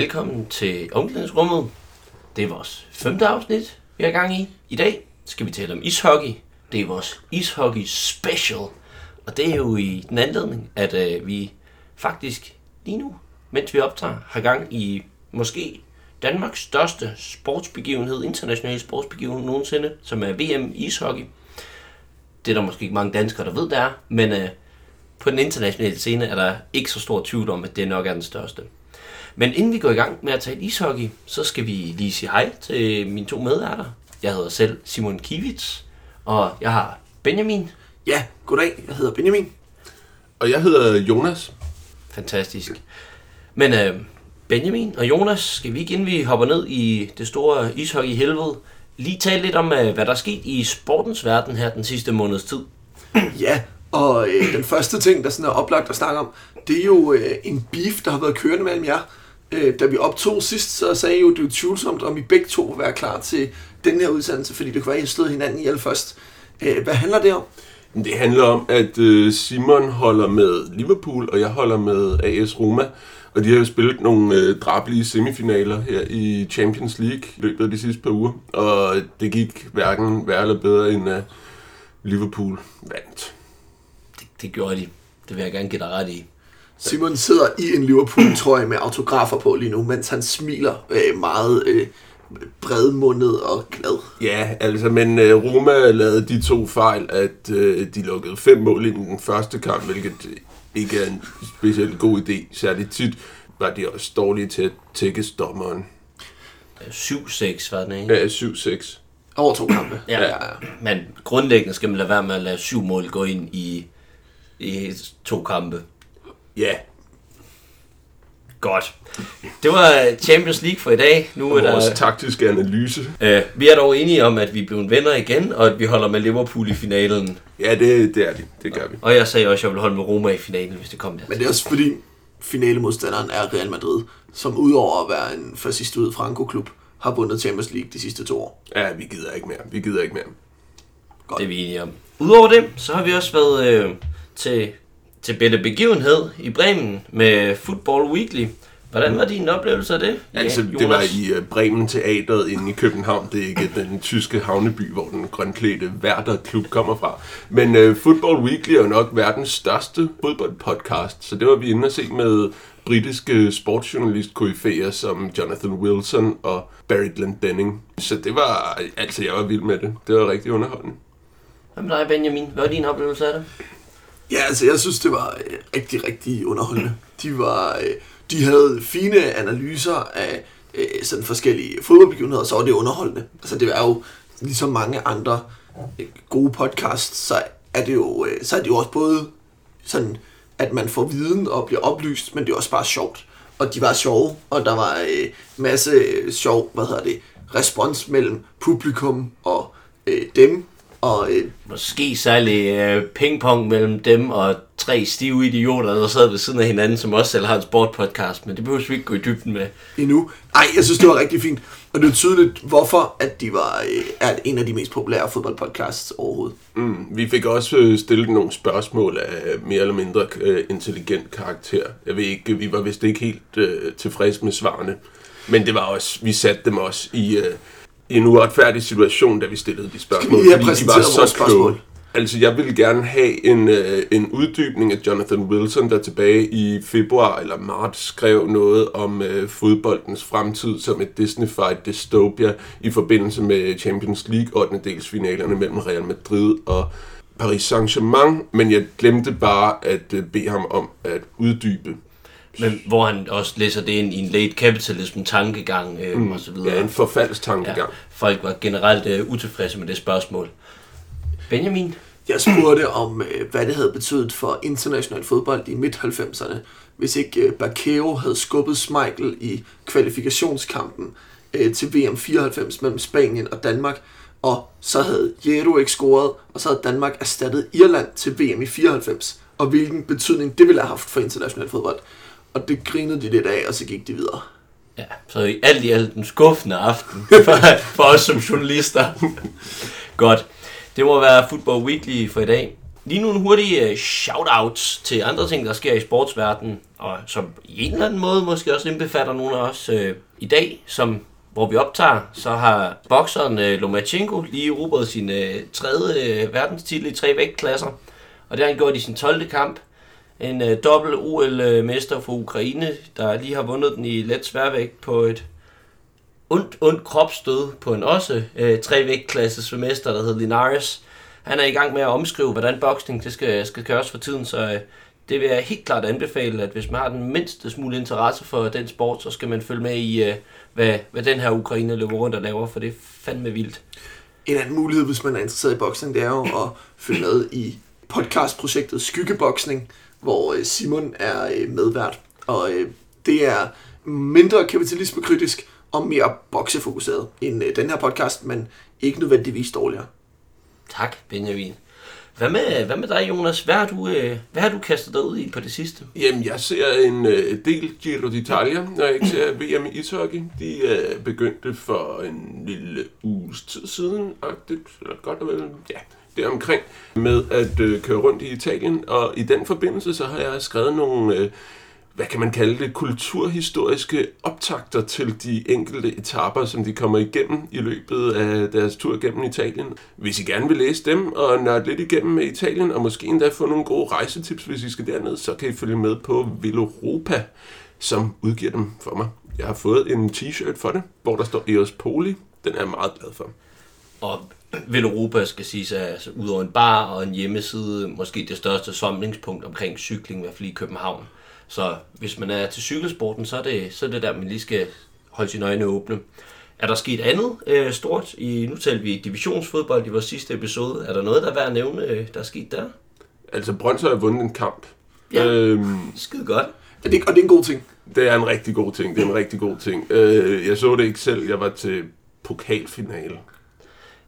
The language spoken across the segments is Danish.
velkommen til Omklædningsrummet. Det er vores femte afsnit, vi er i gang i. I dag skal vi tale om ishockey. Det er vores ishockey special. Og det er jo i den anledning, at øh, vi faktisk lige nu, mens vi optager, har gang i måske Danmarks største sportsbegivenhed, international sportsbegivenhed nogensinde, som er VM ishockey. Det er der måske ikke mange danskere, der ved, det er, men øh, på den internationale scene er der ikke så stor tvivl om, at det nok er den største. Men inden vi går i gang med at tale ishockey, så skal vi lige sige hej til mine to medværter. Jeg hedder selv Simon Kivits, og jeg har Benjamin. Ja, goddag. Jeg hedder Benjamin. Og jeg hedder Jonas. Fantastisk. Men øh, Benjamin og Jonas, skal vi ikke inden vi hopper ned i det store ishockey helvede, lige tale lidt om, øh, hvad der er sket i sportens verden her den sidste måneds tid. Ja, og øh, den første ting, der sådan er oplagt at snakke om, det er jo øh, en beef, der har været kørende mellem jer. Øh, da vi optog sidst, så sagde I jo, at det er tvivlsomt, om I begge to vil være klar til den her udsendelse, fordi det kunne være, at I stod hinanden ihjel først. Øh, hvad handler det om? Det handler om, at øh, Simon holder med Liverpool, og jeg holder med AS Roma. Og de har jo spillet nogle øh, drabelige semifinaler her i Champions League i løbet af de sidste par uger. Og det gik hverken værre eller bedre, end at Liverpool vandt. Det, det gjorde de. Det vil jeg gerne give dig ret i. Simon sidder i en Liverpool-trøje med autografer på lige nu, mens han smiler øh, meget øh, bredmundet og glad. Ja, altså, men øh, Roma lavede de to fejl, at øh, de lukkede fem mål i den første kamp, hvilket ikke er en specielt god idé. Særligt tit var de også dårlige til at tække dommeren. 7-6 var den, ikke? Ja, 7-6. Over to kampe. Ja. ja, ja. Men grundlæggende skal man lade være med at lade syv mål gå ind i, i to kampe. Ja, Godt. Det var Champions League for i dag. Nu er vores der, taktiske analyse. øh, vi er dog enige om, at vi er blevet venner igen, og at vi holder med Liverpool i finalen. Ja, det, det er det. Det gør vi. Og jeg sagde også, at jeg ville holde med Roma i finalen, hvis det kom der. Men det er også fordi, finalemodstanderen er Real Madrid, som udover at være en fascist ud Franco-klub, har vundet Champions League de sidste to år. Ja, vi gider ikke mere. Vi gider ikke mere. Det er vi enige om. Udover det, så har vi også været øh, til, til bedre begivenhed i Bremen med Football Weekly. Hvordan var din oplevelse af det? Altså, det var i uh, Bremen Teatret inde i København. Det er ikke den tyske havneby, hvor den grønklædte Werder-klub kommer fra. Men uh, Football Weekly er jo nok verdens største fodboldpodcast, så det var vi inde at se med britiske sportsjournalist koryfæer som Jonathan Wilson og Barry Glendenning. Så det var, altså jeg var vild med det. Det var rigtig underholdende. Hvad med dig, Benjamin? Hvad var din oplevelse af det? Ja, altså jeg synes, det var øh, rigtig, rigtig underholdende. De var, øh, de havde fine analyser af øh, sådan forskellige fodboldbegivenheder, så var det underholdende. Altså det er jo ligesom mange andre øh, gode podcasts, så er det jo, øh, så er det jo også både sådan, at man får viden og bliver oplyst, men det er også bare sjovt. Og de var sjove, og der var øh, masse sjov, hvad hedder det, respons mellem publikum og øh, dem. Og øh, Måske særlig øh, pingpong mellem dem og tre stive idioter, der sad ved siden af hinanden, som også selv har en sportpodcast, men det behøver vi ikke gå i dybden med. endnu. Ej, jeg synes, det var rigtig fint. Og det er tydeligt, hvorfor at de var øh, er en af de mest populære fodboldpodcasts overhovedet. Mm, vi fik også øh, stillet nogle spørgsmål af mere eller mindre øh, intelligent karakter. Jeg ved ikke, vi var vist ikke helt øh, tilfredse med svarene. Men det var også, vi satte dem også i, øh, i en uretfærdig situation, da vi stillede de spørgsmål. Skal vi have præsenteret var vores spørgsmål? kloge. Altså, jeg ville gerne have en, øh, en uddybning af Jonathan Wilson, der tilbage i februar eller marts skrev noget om øh, fodboldens fremtid som et Disney-fied dystopia i forbindelse med Champions League 8. delsfinalerne mellem Real Madrid og Paris Saint-Germain, men jeg glemte bare at øh, bede ham om at uddybe. Men hvor han også læser det ind i en late capitalism tankegang øh, mm. og så videre. Ja, en forfaldstankegang. Ja, folk var generelt øh, utilfredse med det spørgsmål. Benjamin? Jeg spurgte om, øh, hvad det havde betydet for international fodbold i midt-90'erne, hvis ikke øh, Bakeo havde skubbet Schmeichel i kvalifikationskampen øh, til VM 94 mellem Spanien og Danmark, og så havde Jero ikke scoret, og så havde Danmark erstattet Irland til VM i 94, og hvilken betydning det ville have haft for international fodbold. Og det grinede de lidt af, og så gik de videre. Ja, så i alt i alt en skuffende aften for, for os som journalister. Godt. Det må være Football Weekly for i dag. Lige nu en hurtig øh, shout-out til andre ting, der sker i sportsverdenen, og som i en eller anden måde måske også indbefatter nogle af os øh, i dag, som hvor vi optager, så har bokseren øh, Lomachenko lige erobret sin tredje uh, verdenstitel i tre vægtklasser, og det har han gjort i sin 12. kamp. En øh, dobbelt OL-mester for Ukraine, der lige har vundet den i let sværvægt på et ondt, ondt kropsstød på en også øh, tre mester, der hedder Linares. Han er i gang med at omskrive, hvordan boksning det skal, skal køres for tiden, så øh, det vil jeg helt klart anbefale, at hvis man har den mindste smule interesse for den sport, så skal man følge med i, øh, hvad, hvad den her Ukraine løber rundt og laver, for det er fandme vildt. En anden mulighed, hvis man er interesseret i boksning, det er jo at følge med i podcastprojektet Skyggeboksning, hvor øh, Simon er øh, medvært. Og øh, det er mindre kapitalismekritisk og mere boksefokuseret end den her podcast, men ikke nødvendigvis dårligere. Tak, Benjamin. Hvad med, hvad med dig, Jonas? Hvad har, du, hvad har du kastet dig ud i på det sidste? Jamen, jeg ser en del Giro d'Italia, når jeg ikke ser VM i ishockey. De uh, begyndte for en lille uges tid siden, og det er godt og vel, ja, deromkring, med at øh, køre rundt i Italien. Og i den forbindelse, så har jeg skrevet nogle, øh, hvad kan man kalde det, kulturhistoriske optakter til de enkelte etapper, som de kommer igennem i løbet af deres tur gennem Italien. Hvis I gerne vil læse dem og nørde lidt igennem Italien, og måske endda få nogle gode rejsetips, hvis I skal derned, så kan I følge med på Veloropa, som udgiver dem for mig. Jeg har fået en t-shirt for det, hvor der står Eos Poli. Den er jeg meget glad for. Og Europa skal sige at altså, ud over en bar og en hjemmeside, måske det største samlingspunkt omkring cykling, i hvert fald i København. Så hvis man er til cykelsporten, så er det, så er det der, man lige skal holde sine øjne åbne. Er der sket andet øh, stort? I, nu talte vi divisionsfodbold i vores sidste episode. Er der noget, der er værd at nævne, øh, der er sket der? Altså, Brøndshøj har vundet en kamp. Ja, øhm, skide godt. Er det, og det er en god ting? Det er en rigtig god ting. Det er en rigtig god ting. Øh, jeg så det ikke selv. Jeg var til pokalfinale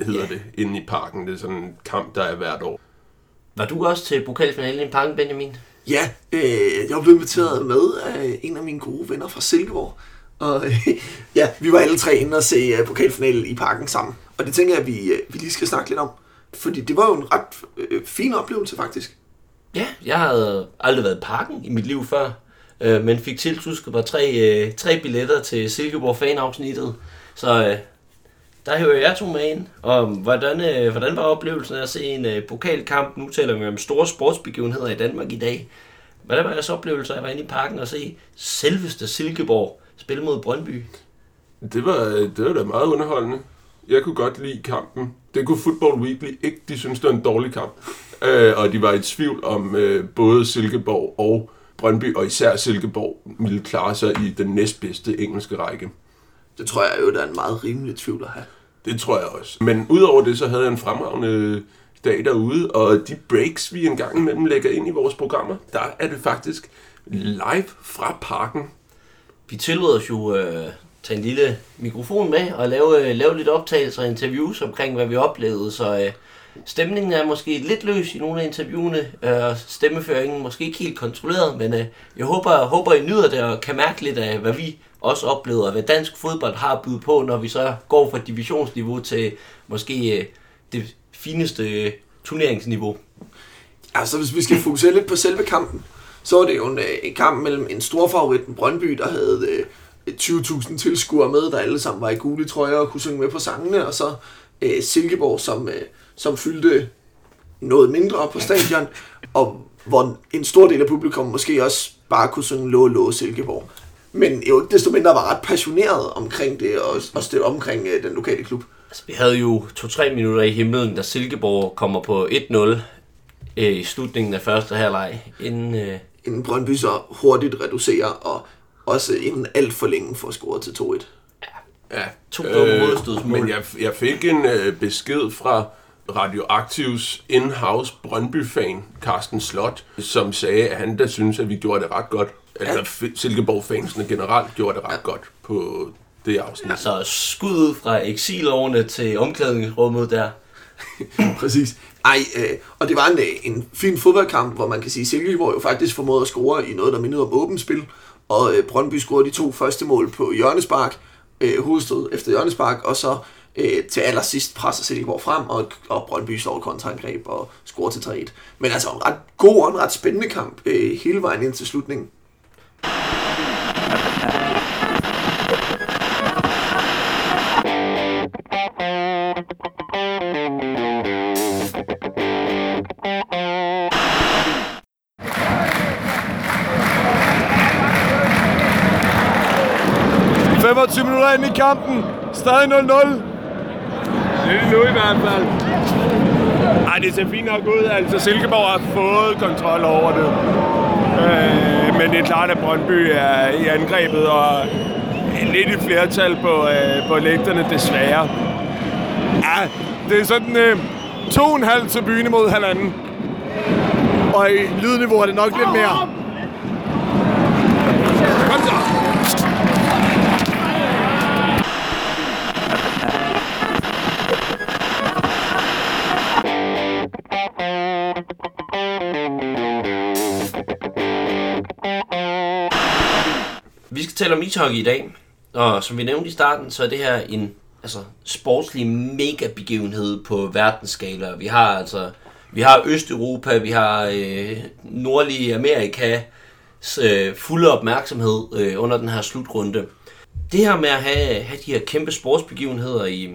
hedder ja. det, inde i parken. Det er sådan en kamp, der er hvert år. Var du også til pokalfinalen i parken, Benjamin? Ja, øh, jeg var blevet inviteret med af en af mine gode venner fra Silkeborg. Og øh, ja, vi var alle tre inde og se uh, pokalfinalen i parken sammen. Og det tænker jeg, at vi, uh, vi lige skal snakke lidt om. Fordi det var jo en ret øh, fin oplevelse, faktisk. Ja, jeg havde aldrig været i parken i mit liv før. Øh, men fik tiltusket mig tre, øh, tre billetter til Silkeborg fanafsnittet. Så øh, der hører jeg to med ind. Og hvordan, øh, hvordan var oplevelsen af at se en øh, pokalkamp? Nu taler vi om store sportsbegivenheder i Danmark i dag. Hvordan var jeres oplevelse af at være inde i parken og se selveste Silkeborg spille mod Brøndby? Det var, øh, det var da meget underholdende. Jeg kunne godt lide kampen. Det kunne Football Weekly ikke. De synes det var en dårlig kamp. Øh, og de var i tvivl om øh, både Silkeborg og Brøndby, og især Silkeborg, ville klare sig i den næstbedste engelske række. Det tror jeg jo, der er en meget rimelig tvivl at have. Det tror jeg også. Men udover det, så havde jeg en fremragende dag derude, og de breaks, vi engang imellem lægger ind i vores programmer, der er det faktisk live fra parken. Vi tillod os jo øh, tage en lille mikrofon med og lave, øh, lave lidt optagelser og interviews omkring, hvad vi oplevede, så øh, stemningen er måske lidt løs i nogle af interviewene, og øh, stemmeføringen måske ikke helt kontrolleret, men øh, jeg håber, håber, I nyder det og kan mærke lidt af, hvad vi også oplevet, hvad dansk fodbold har bydet på, når vi så går fra divisionsniveau til måske øh, det fineste øh, turneringsniveau. Altså, hvis vi skal fokusere lidt på selve kampen, så var det jo en, øh, en kamp mellem en stor favorit, Brøndby, der havde 20.000 tilskuere med, der alle sammen var i gule trøjer og kunne synge med på sangene, og så øh, Silkeborg, som, øh, som fyldte noget mindre på stadion, og hvor en stor del af publikum måske også bare kunne synge Lå Lå Silkeborg. Men jo desto mindre var ret passioneret omkring det, og, og støtte omkring øh, den lokale klub. Altså, vi havde jo to-tre minutter i himlen, da Silkeborg kommer på 1-0 øh, i slutningen af første halvleg, inden... Øh... Inden Brøndby så hurtigt reducerer, og også inden alt for længe får scoret til 2-1. Ja, to øh, Men jeg, jeg fik en øh, besked fra Radioaktivs in-house Brøndby-fan, Carsten Slot, som sagde, at han da synes, at vi gjorde det ret godt. Altså, Silkeborg-fansene generelt gjorde det ret ja. godt på det afsnit. Altså, skud fra eksiloverne til omklædningsrummet der. Præcis. Ej, øh, og det var en, øh, en fin fodboldkamp, hvor man kan sige, at Silkeborg jo faktisk formåede at score i noget, der mindede om åbent spil. Og øh, Brøndby scorede de to første mål på hjørnespark, øh, hovedstød efter hjørnespark, og så øh, til allersidst presser Silkeborg frem, og, og Brøndby slår kontraangreb og scorer til 3-1. Men altså en ret god og en ret spændende kamp øh, hele vejen ind til slutningen minutter ind i kampen. Stadig 0-0. Det er nu i hvert fald. Ej, det ser fint nok ud. Altså, Silkeborg har fået kontrol over det. Øh, men det er klart, at Brøndby er i angrebet, og lidt i flertal på, øh, på lægterne, desværre. Ja, det er sådan øh, to og en halv til byen imod halvanden. Og i lydniveau er det nok lidt mere. Tale om ishockey i dag, og som vi nævnte i starten, så er det her en altså, sportslig mega begivenhed på verdensskala. Vi har altså vi har Østeuropa, vi har øh, nordlige Amerika øh, fulde opmærksomhed øh, under den her slutrunde. Det her med at have, have de her kæmpe sportsbegivenheder i,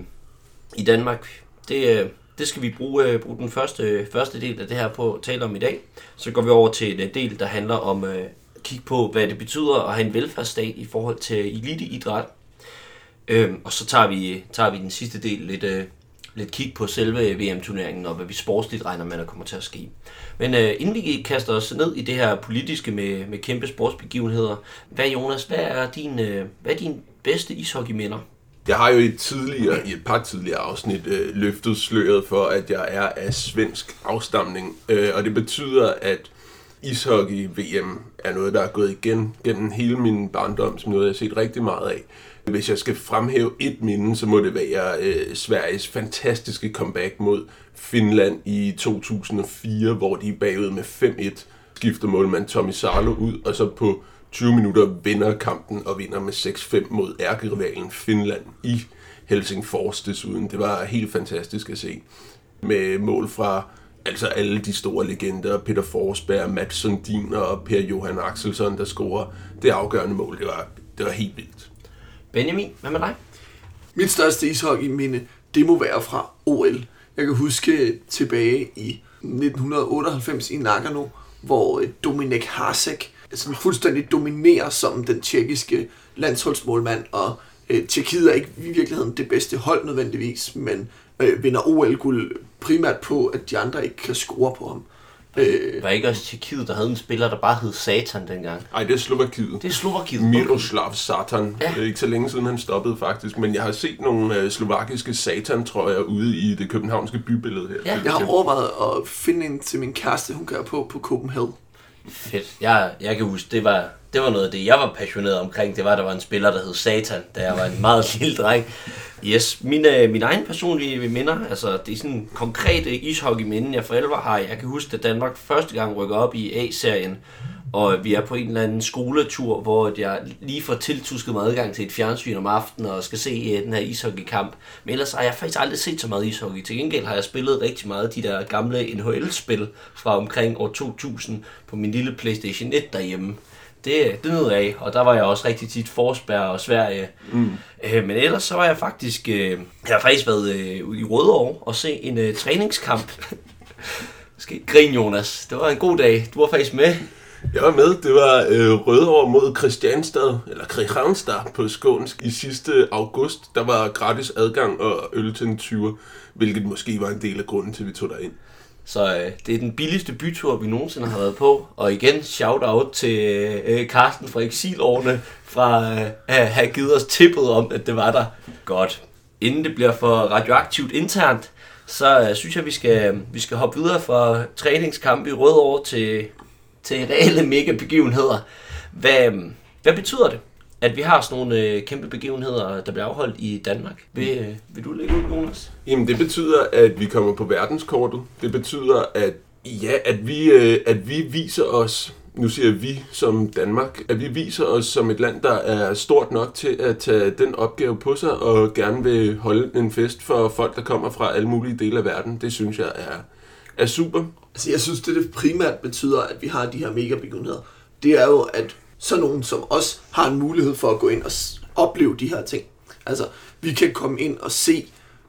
i Danmark, det, øh, det skal vi bruge, øh, bruge den første, øh, første del af det her på at tale om i dag. Så går vi over til en del, der handler om øh, kigge på, hvad det betyder at have en velfærdsstat i forhold til eliteidræt. Øhm, og så tager vi, tager vi den sidste del lidt, øh, lidt kig på selve VM-turneringen og hvad vi sportsligt regner med, der kommer til at ske. Men øh, inden vi kaster os ned i det her politiske med, med kæmpe sportsbegivenheder, hvad Jonas, hvad er din, øh, hvad er din bedste ishockeyminder? Jeg har jo i, tidligere, i et par tidligere afsnit øh, løftet sløret for, at jeg er af svensk afstamning. Øh, og det betyder, at ishockey-VM er noget, der er gået igen gennem hele min barndom, som noget, jeg har set rigtig meget af. Hvis jeg skal fremhæve et minde, så må det være øh, Sveriges fantastiske comeback mod Finland i 2004, hvor de er bagud med 5-1, skifter målmand Tommy Salo ud, og så på 20 minutter vinder kampen og vinder med 6-5 mod ærkerivalen Finland i Helsingfors desuden. Det var helt fantastisk at se. Med mål fra altså alle de store legender, Peter Forsberg, Mats Sundin og Per Johan Axelsson, der scorer det afgørende mål. Det var, det var helt vildt. Benjamin, hvad med dig? Mit største ishockey-minde, det må være fra OL. Jeg kan huske tilbage i 1998 i Nagano, hvor øh, Dominik Hasek sådan fuldstændig dominerer som den tjekkiske landsholdsmålmand, og øh, Tjekkiet er ikke i virkeligheden det bedste hold nødvendigvis, men øh, vinder OL-guld primært på, at de andre ikke kan score på ham. Øh, var ikke også Tjekkiet, der havde en spiller, der bare hed Satan dengang? Nej, det er Slovakiet. Det er Slovakiet. Miroslav Satan. Ja. Ikke så længe siden han stoppede faktisk, men jeg har set nogle øh, slovakiske Satan, tror jeg, ude i det københavnske bybillede her. Ja. Jeg har overvejet at finde en til min kæreste, hun gør på på Copenhagen. Fedt. Jeg, jeg kan huske, det var, det var noget af det, jeg var passioneret omkring. Det var, at der var en spiller, der hed Satan, da jeg var en meget lille dreng. Yes, mine, øh, mine egen personlige minder, altså det er sådan konkrete øh, ishockey-minder, jeg for alvor har. Jeg kan huske, at Danmark første gang rykker op i A-serien, og vi er på en eller anden skoletur, hvor jeg lige får tiltusket mig adgang til et fjernsyn om aftenen og skal se uh, den her ishockeykamp. Men ellers har jeg faktisk aldrig set så meget ishockey. Til gengæld har jeg spillet rigtig meget de der gamle NHL-spil fra omkring år 2000 på min lille Playstation 1 derhjemme det, det nød af, og der var jeg også rigtig tit Forsberg og Sverige. Mm. Øh, men ellers så var jeg faktisk, øh, jeg har faktisk været øh, i Rødovre og se en øh, træningskamp. Skal grin, Jonas. Det var en god dag. Du var faktisk med. Jeg var med. Det var øh, Rødovre mod Christianstad, eller Kristianstad på skånsk i sidste august. Der var gratis adgang og øl til en 20, hvilket måske var en del af grunden til, at vi tog ind. Så øh, det er den billigste bytur, vi nogensinde har været på. Og igen, shout-out til øh, Carsten fra Exilårene, fra øh, at have givet os tippet om, at det var der. Godt. Inden det bliver for radioaktivt internt, så øh, synes jeg, vi skal, vi skal hoppe videre fra træningskamp i Rødovre til, til reelle mega begivenheder. Hvad, hvad betyder det? at vi har sådan nogle øh, kæmpe begivenheder, der bliver afholdt i Danmark. Vil, øh, vil du lægge ud, Jonas? Jamen, det betyder, at vi kommer på verdenskortet. Det betyder, at ja, at vi, øh, at vi viser os nu siger vi som Danmark, at vi viser os som et land, der er stort nok til at tage den opgave på sig og gerne vil holde en fest for folk, der kommer fra alle mulige dele af verden. Det synes jeg er, er super. Altså, jeg synes, det, det primært betyder, at vi har de her mega begivenheder. Det er jo, at så nogen som os har en mulighed for at gå ind og opleve de her ting. Altså, vi kan komme ind og se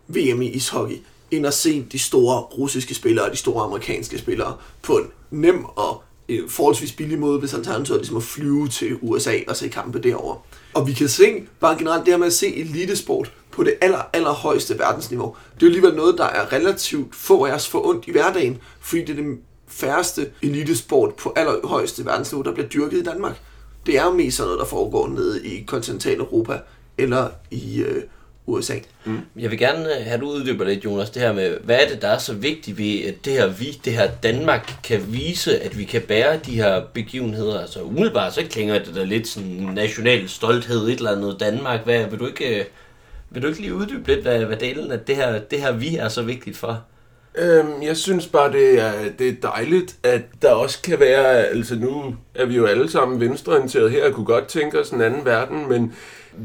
VM i ishockey, ind og se de store russiske spillere og de store amerikanske spillere på en nem og øh, forholdsvis billig måde, hvis alternativet er ligesom at flyve til USA og se kampe derovre. Og vi kan se, bare generelt det her med at se elitesport på det aller, aller højeste verdensniveau, det er jo alligevel noget, der er relativt få af os for ondt i hverdagen, fordi det er det færreste elitesport på allerhøjeste verdensniveau, der bliver dyrket i Danmark. Det er jo mest sådan noget, der foregår nede i kontinentaleuropa eller i øh, USA. Mm. Jeg vil gerne øh, have du uddyber lidt, Jonas, det her med, hvad er det, der er så vigtigt ved, at det her vi, det her Danmark, kan vise, at vi kan bære de her begivenheder. Altså umiddelbart, så klinger det da lidt sådan national stolthed, et eller andet Danmark. Hvad, vil du ikke, øh, vil du ikke lige uddybe lidt, hvad, hvad delen af det her, det her vi er så vigtigt for? Øhm, jeg synes bare, det er, det er dejligt, at der også kan være, altså nu er vi jo alle sammen venstreorienterede her, og kunne godt tænke os en anden verden, men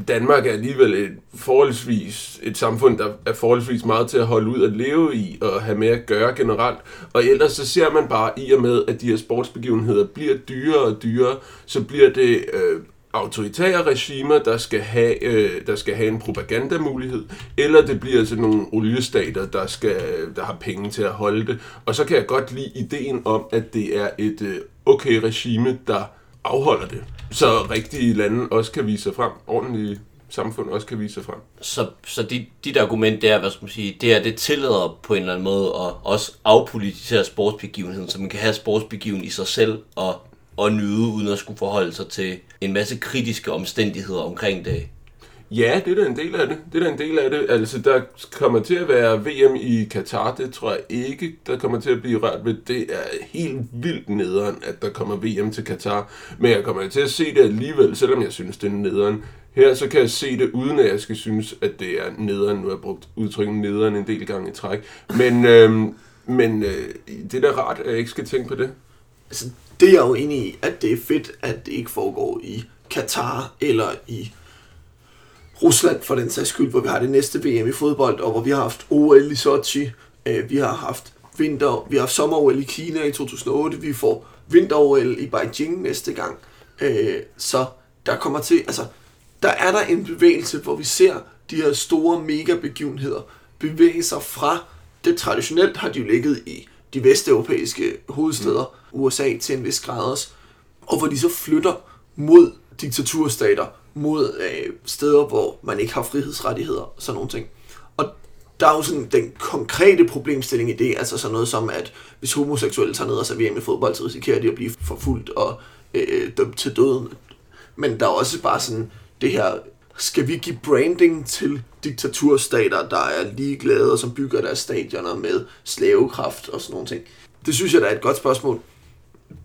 Danmark er alligevel et forholdsvis et samfund, der er forholdsvis meget til at holde ud at leve i og have med at gøre generelt. Og ellers så ser man bare i og med, at de her sportsbegivenheder bliver dyrere og dyrere, så bliver det øh, autoritære regimer, der skal have, øh, der skal have en propagandamulighed, eller det bliver sådan nogle oliestater, der, skal, der har penge til at holde det. Og så kan jeg godt lide ideen om, at det er et øh, okay regime, der afholder det. Så rigtige lande også kan vise sig frem, ordentlige samfund også kan vise sig frem. Så, så dit, dit argument, det er, hvad skal man sige, det er, det tillader på en eller anden måde at også afpolitisere sportsbegivenheden, så man kan have sportsbegivenheden i sig selv og, og nyde, uden at skulle forholde sig til en masse kritiske omstændigheder omkring det. Ja, det er da en del af det. Det er da en del af det. Altså, der kommer til at være VM i Katar, det tror jeg ikke, der kommer til at blive rørt ved. Det er helt vildt nederen, at der kommer VM til Katar. Men jeg kommer til at se det alligevel, selvom jeg synes, det er nederen. Her så kan jeg se det, uden at jeg skal synes, at det er nederen. Nu har jeg brugt udtrykket nederen en del gange i træk. Men, øhm, men øh, det er da rart, at jeg ikke skal tænke på det. Altså, det er jeg jo enig i, at det er fedt, at det ikke foregår i Katar eller i Rusland for den sags skyld, hvor vi har det næste VM i fodbold, og hvor vi har haft OL i Sochi, øh, vi har haft vinter, vi har haft sommer-OL i Kina i 2008, vi får vinter-OL i Beijing næste gang. Øh, så der kommer til, altså, der er der en bevægelse, hvor vi ser de her store mega-begivenheder bevæge sig fra, det traditionelt har de jo ligget i de vesteuropæiske hovedsteder, USA til en vis grad også, og hvor de så flytter mod diktaturstater, mod øh, steder, hvor man ikke har frihedsrettigheder og sådan nogle ting. Og der er jo sådan den konkrete problemstilling i det, altså sådan noget som, at hvis homoseksuelle tager ned og serverer med i fodbold, så risikerer de at blive forfulgt og øh, dømt til døden. Men der er også bare sådan det her, skal vi give branding til diktaturstater, der er ligeglade og som bygger deres stadioner med slavekraft og sådan nogle ting? Det synes jeg, der er et godt spørgsmål.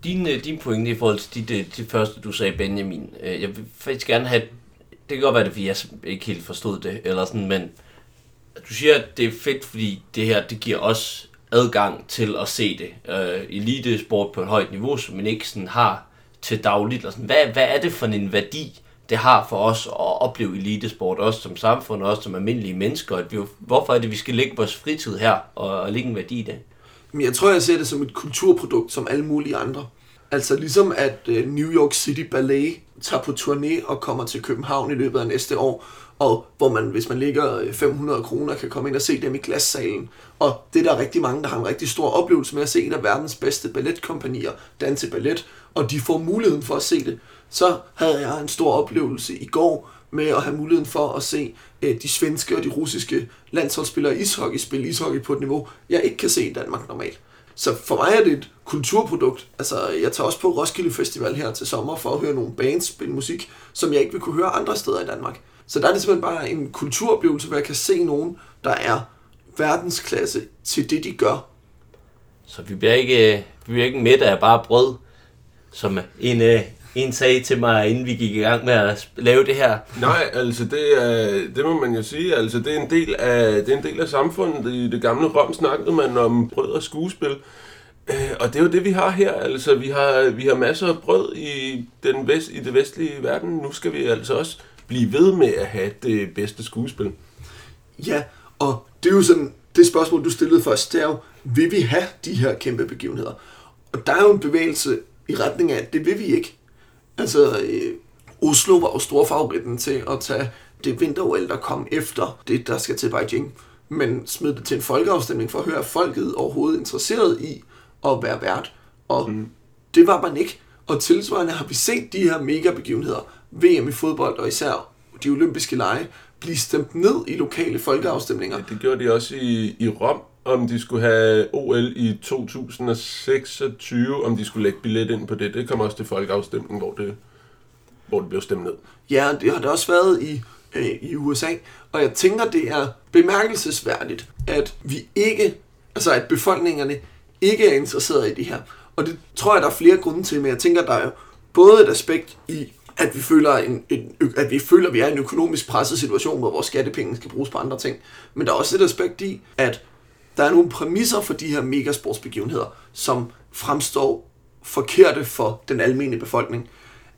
Din, øh, din pointe i forhold til det, øh, det første, du sagde, Benjamin, øh, jeg vil faktisk gerne have, det kan godt være det, jeg ikke helt forstod det, eller sådan, men du siger, at det er fedt, fordi det her, det giver os adgang til at se det. Øh, elitesport på et højt niveau, som man ikke sådan har til dagligt. Eller sådan. Hvad, hvad er det for en værdi, det har for os at opleve elitesport, også som samfund, og også som almindelige mennesker? At vi, hvorfor er det, vi skal lægge vores fritid her, og, og lægge en værdi i det? Men jeg tror, jeg ser det som et kulturprodukt, som alle mulige andre. Altså ligesom at øh, New York City Ballet tager på turné og kommer til København i løbet af næste år, og hvor man, hvis man ligger øh, 500 kroner, kan komme ind og se dem i glassalen. Og det er der rigtig mange, der har en rigtig stor oplevelse med at se en af verdens bedste balletkompanier danse ballet, og de får muligheden for at se det. Så havde jeg en stor oplevelse i går med at have muligheden for at se øh, de svenske og de russiske landsholdsspillere i ishockey spille ishockey på et niveau, jeg ikke kan se i Danmark normalt. Så for mig er det et kulturprodukt. Altså, jeg tager også på Roskilde Festival her til sommer for at høre nogle bands spille musik, som jeg ikke vil kunne høre andre steder i Danmark. Så der er det simpelthen bare en kulturoplevelse, hvor jeg kan se nogen, der er verdensklasse til det, de gør. Så vi bliver ikke, øh, vi bliver ikke midt af bare brød, som en, øh, en sagde til mig, inden vi gik i gang med at lave det her. Nej, altså det, er, det må man jo sige, altså det er en del af, det er en del af samfundet. I det gamle Rom snakkede man om brød og skuespil. Øh, og det er jo det, vi har her. Altså, vi har, vi har masser af brød i, den vest, i det vestlige verden. Nu skal vi altså også blive ved med at have det bedste skuespil. Ja, og det er jo sådan, det spørgsmål, du stillede først, det er jo, vil vi have de her kæmpe begivenheder? Og der er jo en bevægelse i retning af, at det vil vi ikke. Altså, øh, Oslo var jo storfavoritten til at tage det vinter der kom efter det, der skal til Beijing. Men smid det til en folkeafstemning for at høre, er folket overhovedet interesseret i at være vært. Og mm. det var man ikke. Og tilsvarende har vi set de her mega begivenheder, VM i fodbold og især de olympiske lege, blive stemt ned i lokale folkeafstemninger. Ja, det gjorde de også i, i Rom, om de skulle have OL i 2026, om de skulle lægge billet ind på det. Det kom også til folkeafstemning, hvor det, hvor det blev stemt ned. Ja, det har det også været i, øh, i USA. Og jeg tænker, det er bemærkelsesværdigt, at vi ikke, altså at befolkningerne ikke er interesseret i det her. Og det tror jeg, der er flere grunde til, men jeg tænker, der er både et aspekt i, at vi føler, en, en, at vi føler, at vi er i en økonomisk presset situation, hvor vores skattepenge skal bruges på andre ting. Men der er også et aspekt i, at der er nogle præmisser for de her megasportsbegivenheder, som fremstår forkerte for den almindelige befolkning.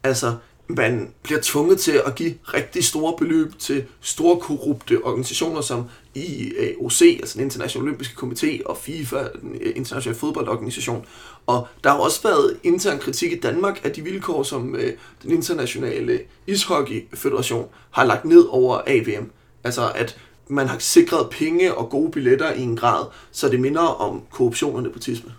Altså, man bliver tvunget til at give rigtig store beløb til store korrupte organisationer som IOC, altså den internationale olympiske komité, og FIFA, den øh, internationale fodboldorganisation. Og der har også været intern kritik i Danmark af de vilkår, som øh, den internationale ishockeyfederation har lagt ned over AVM. Altså at man har sikret penge og gode billetter i en grad, så det minder om korruption og nepotisme.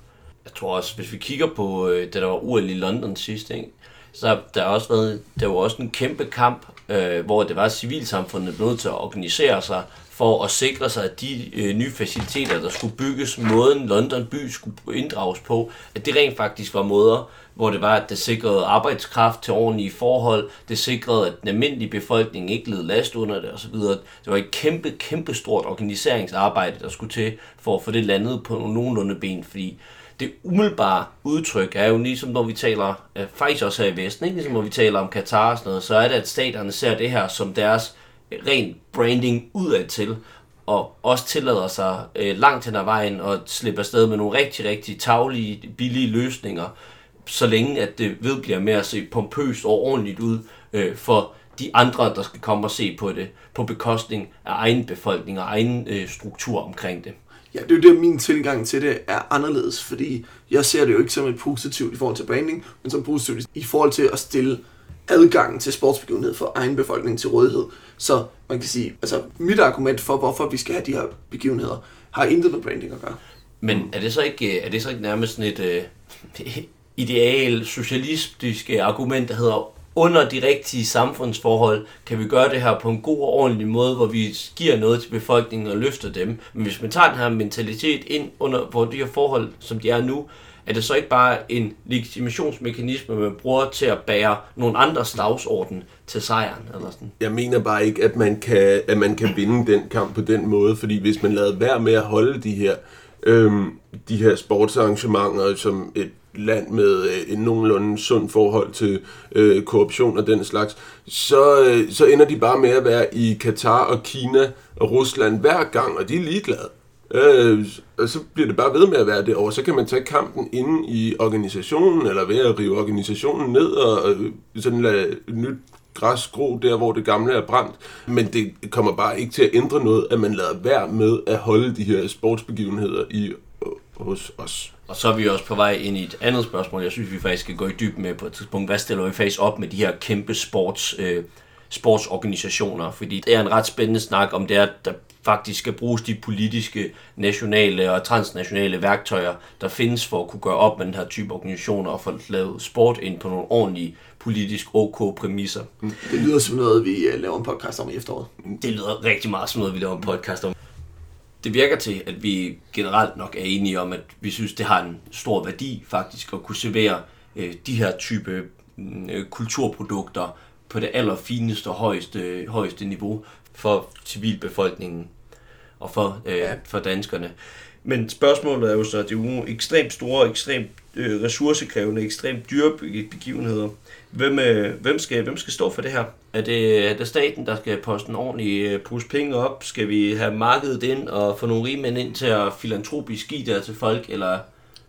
Jeg tror også, hvis vi kigger på øh, det, der var OL i London sidst, ikke? så der har også været, der var også en kæmpe kamp, øh, hvor det var civilsamfundet nødt til at organisere sig for at sikre sig, at de øh, nye faciliteter, der skulle bygges, måden London by skulle inddrages på, at det rent faktisk var måder, hvor det var, at det sikrede arbejdskraft til ordentlige forhold, det sikrede, at den almindelige befolkning ikke led last under det osv. Det var et kæmpe, kæmpe stort organiseringsarbejde, der skulle til for at få det landet på nogenlunde ben, fordi det umiddelbare udtryk er jo ligesom når vi taler, øh, faktisk også her i Vesten, ikke? ligesom når vi taler om Katar og sådan noget, så er det, at staterne ser det her som deres ren branding udadtil, og også tillader sig øh, langt hen ad vejen og slipper afsted med nogle rigtig, rigtig taglige, billige løsninger, så længe at det ved bliver mere at se pompøst og ordentligt ud øh, for de andre, der skal komme og se på det, på bekostning af egen befolkning og egen øh, struktur omkring det. Ja, det er jo det, min tilgang til det er anderledes, fordi jeg ser det jo ikke som et positivt i forhold til branding, men som positivt i forhold til at stille adgangen til sportsbegivenhed for egen befolkning til rådighed. Så man kan sige, altså mit argument for, hvorfor vi skal have de her begivenheder, har intet med branding at gøre. Men er det så ikke, er det så ikke nærmest sådan et uh, ideal socialistiske argument, der hedder under de rigtige samfundsforhold kan vi gøre det her på en god og ordentlig måde, hvor vi giver noget til befolkningen og løfter dem. Men hvis man tager den her mentalitet ind under hvor de her forhold, som de er nu, er det så ikke bare en legitimationsmekanisme, man bruger til at bære nogle andres dagsorden til sejren? Eller sådan? Jeg mener bare ikke, at man, kan, at man kan vinde den kamp på den måde, fordi hvis man lader være med at holde de her, øhm, de her sportsarrangementer som et land med øh, en nogenlunde sund forhold til øh, korruption og den slags, så, øh, så ender de bare med at være i Katar og Kina og Rusland hver gang, og de er ligeglade. Øh, og så bliver det bare ved med at være det, og så kan man tage kampen inde i organisationen, eller ved at rive organisationen ned og, øh, sådan lade nyt græs gro der, hvor det gamle er brændt. Men det kommer bare ikke til at ændre noget, at man lader være med at holde de her sportsbegivenheder i hos os. Og så er vi også på vej ind i et andet spørgsmål, jeg synes, vi faktisk skal gå i dybden med på et tidspunkt. Hvad stiller vi faktisk op med de her kæmpe sports, øh, sportsorganisationer? Fordi det er en ret spændende snak om det, at der faktisk skal bruges de politiske, nationale og transnationale værktøjer, der findes for at kunne gøre op med den her type organisationer og få lavet sport ind på nogle ordentlige politisk OK præmisser. Det lyder som noget, vi øh, laver en podcast om i efteråret. Det lyder rigtig meget som noget, vi laver en podcast om det virker til, at vi generelt nok er enige om, at vi synes, det har en stor værdi faktisk at kunne servere øh, de her type mm, øh, kulturprodukter på det allerfineste og højeste, højeste niveau for civilbefolkningen og for, øh, for danskerne. Men spørgsmålet er jo så, at det er jo ekstremt store, ekstremt øh, ressourcekrævende, ekstremt dyre begivenheder. Hvem, øh, hvem, skal, hvem skal stå for det her? Er det, er det staten, der skal poste en ordentlig øh, pose penge op? Skal vi have markedet ind og få nogle rige mænd ind til at filantropisk give der til folk? Eller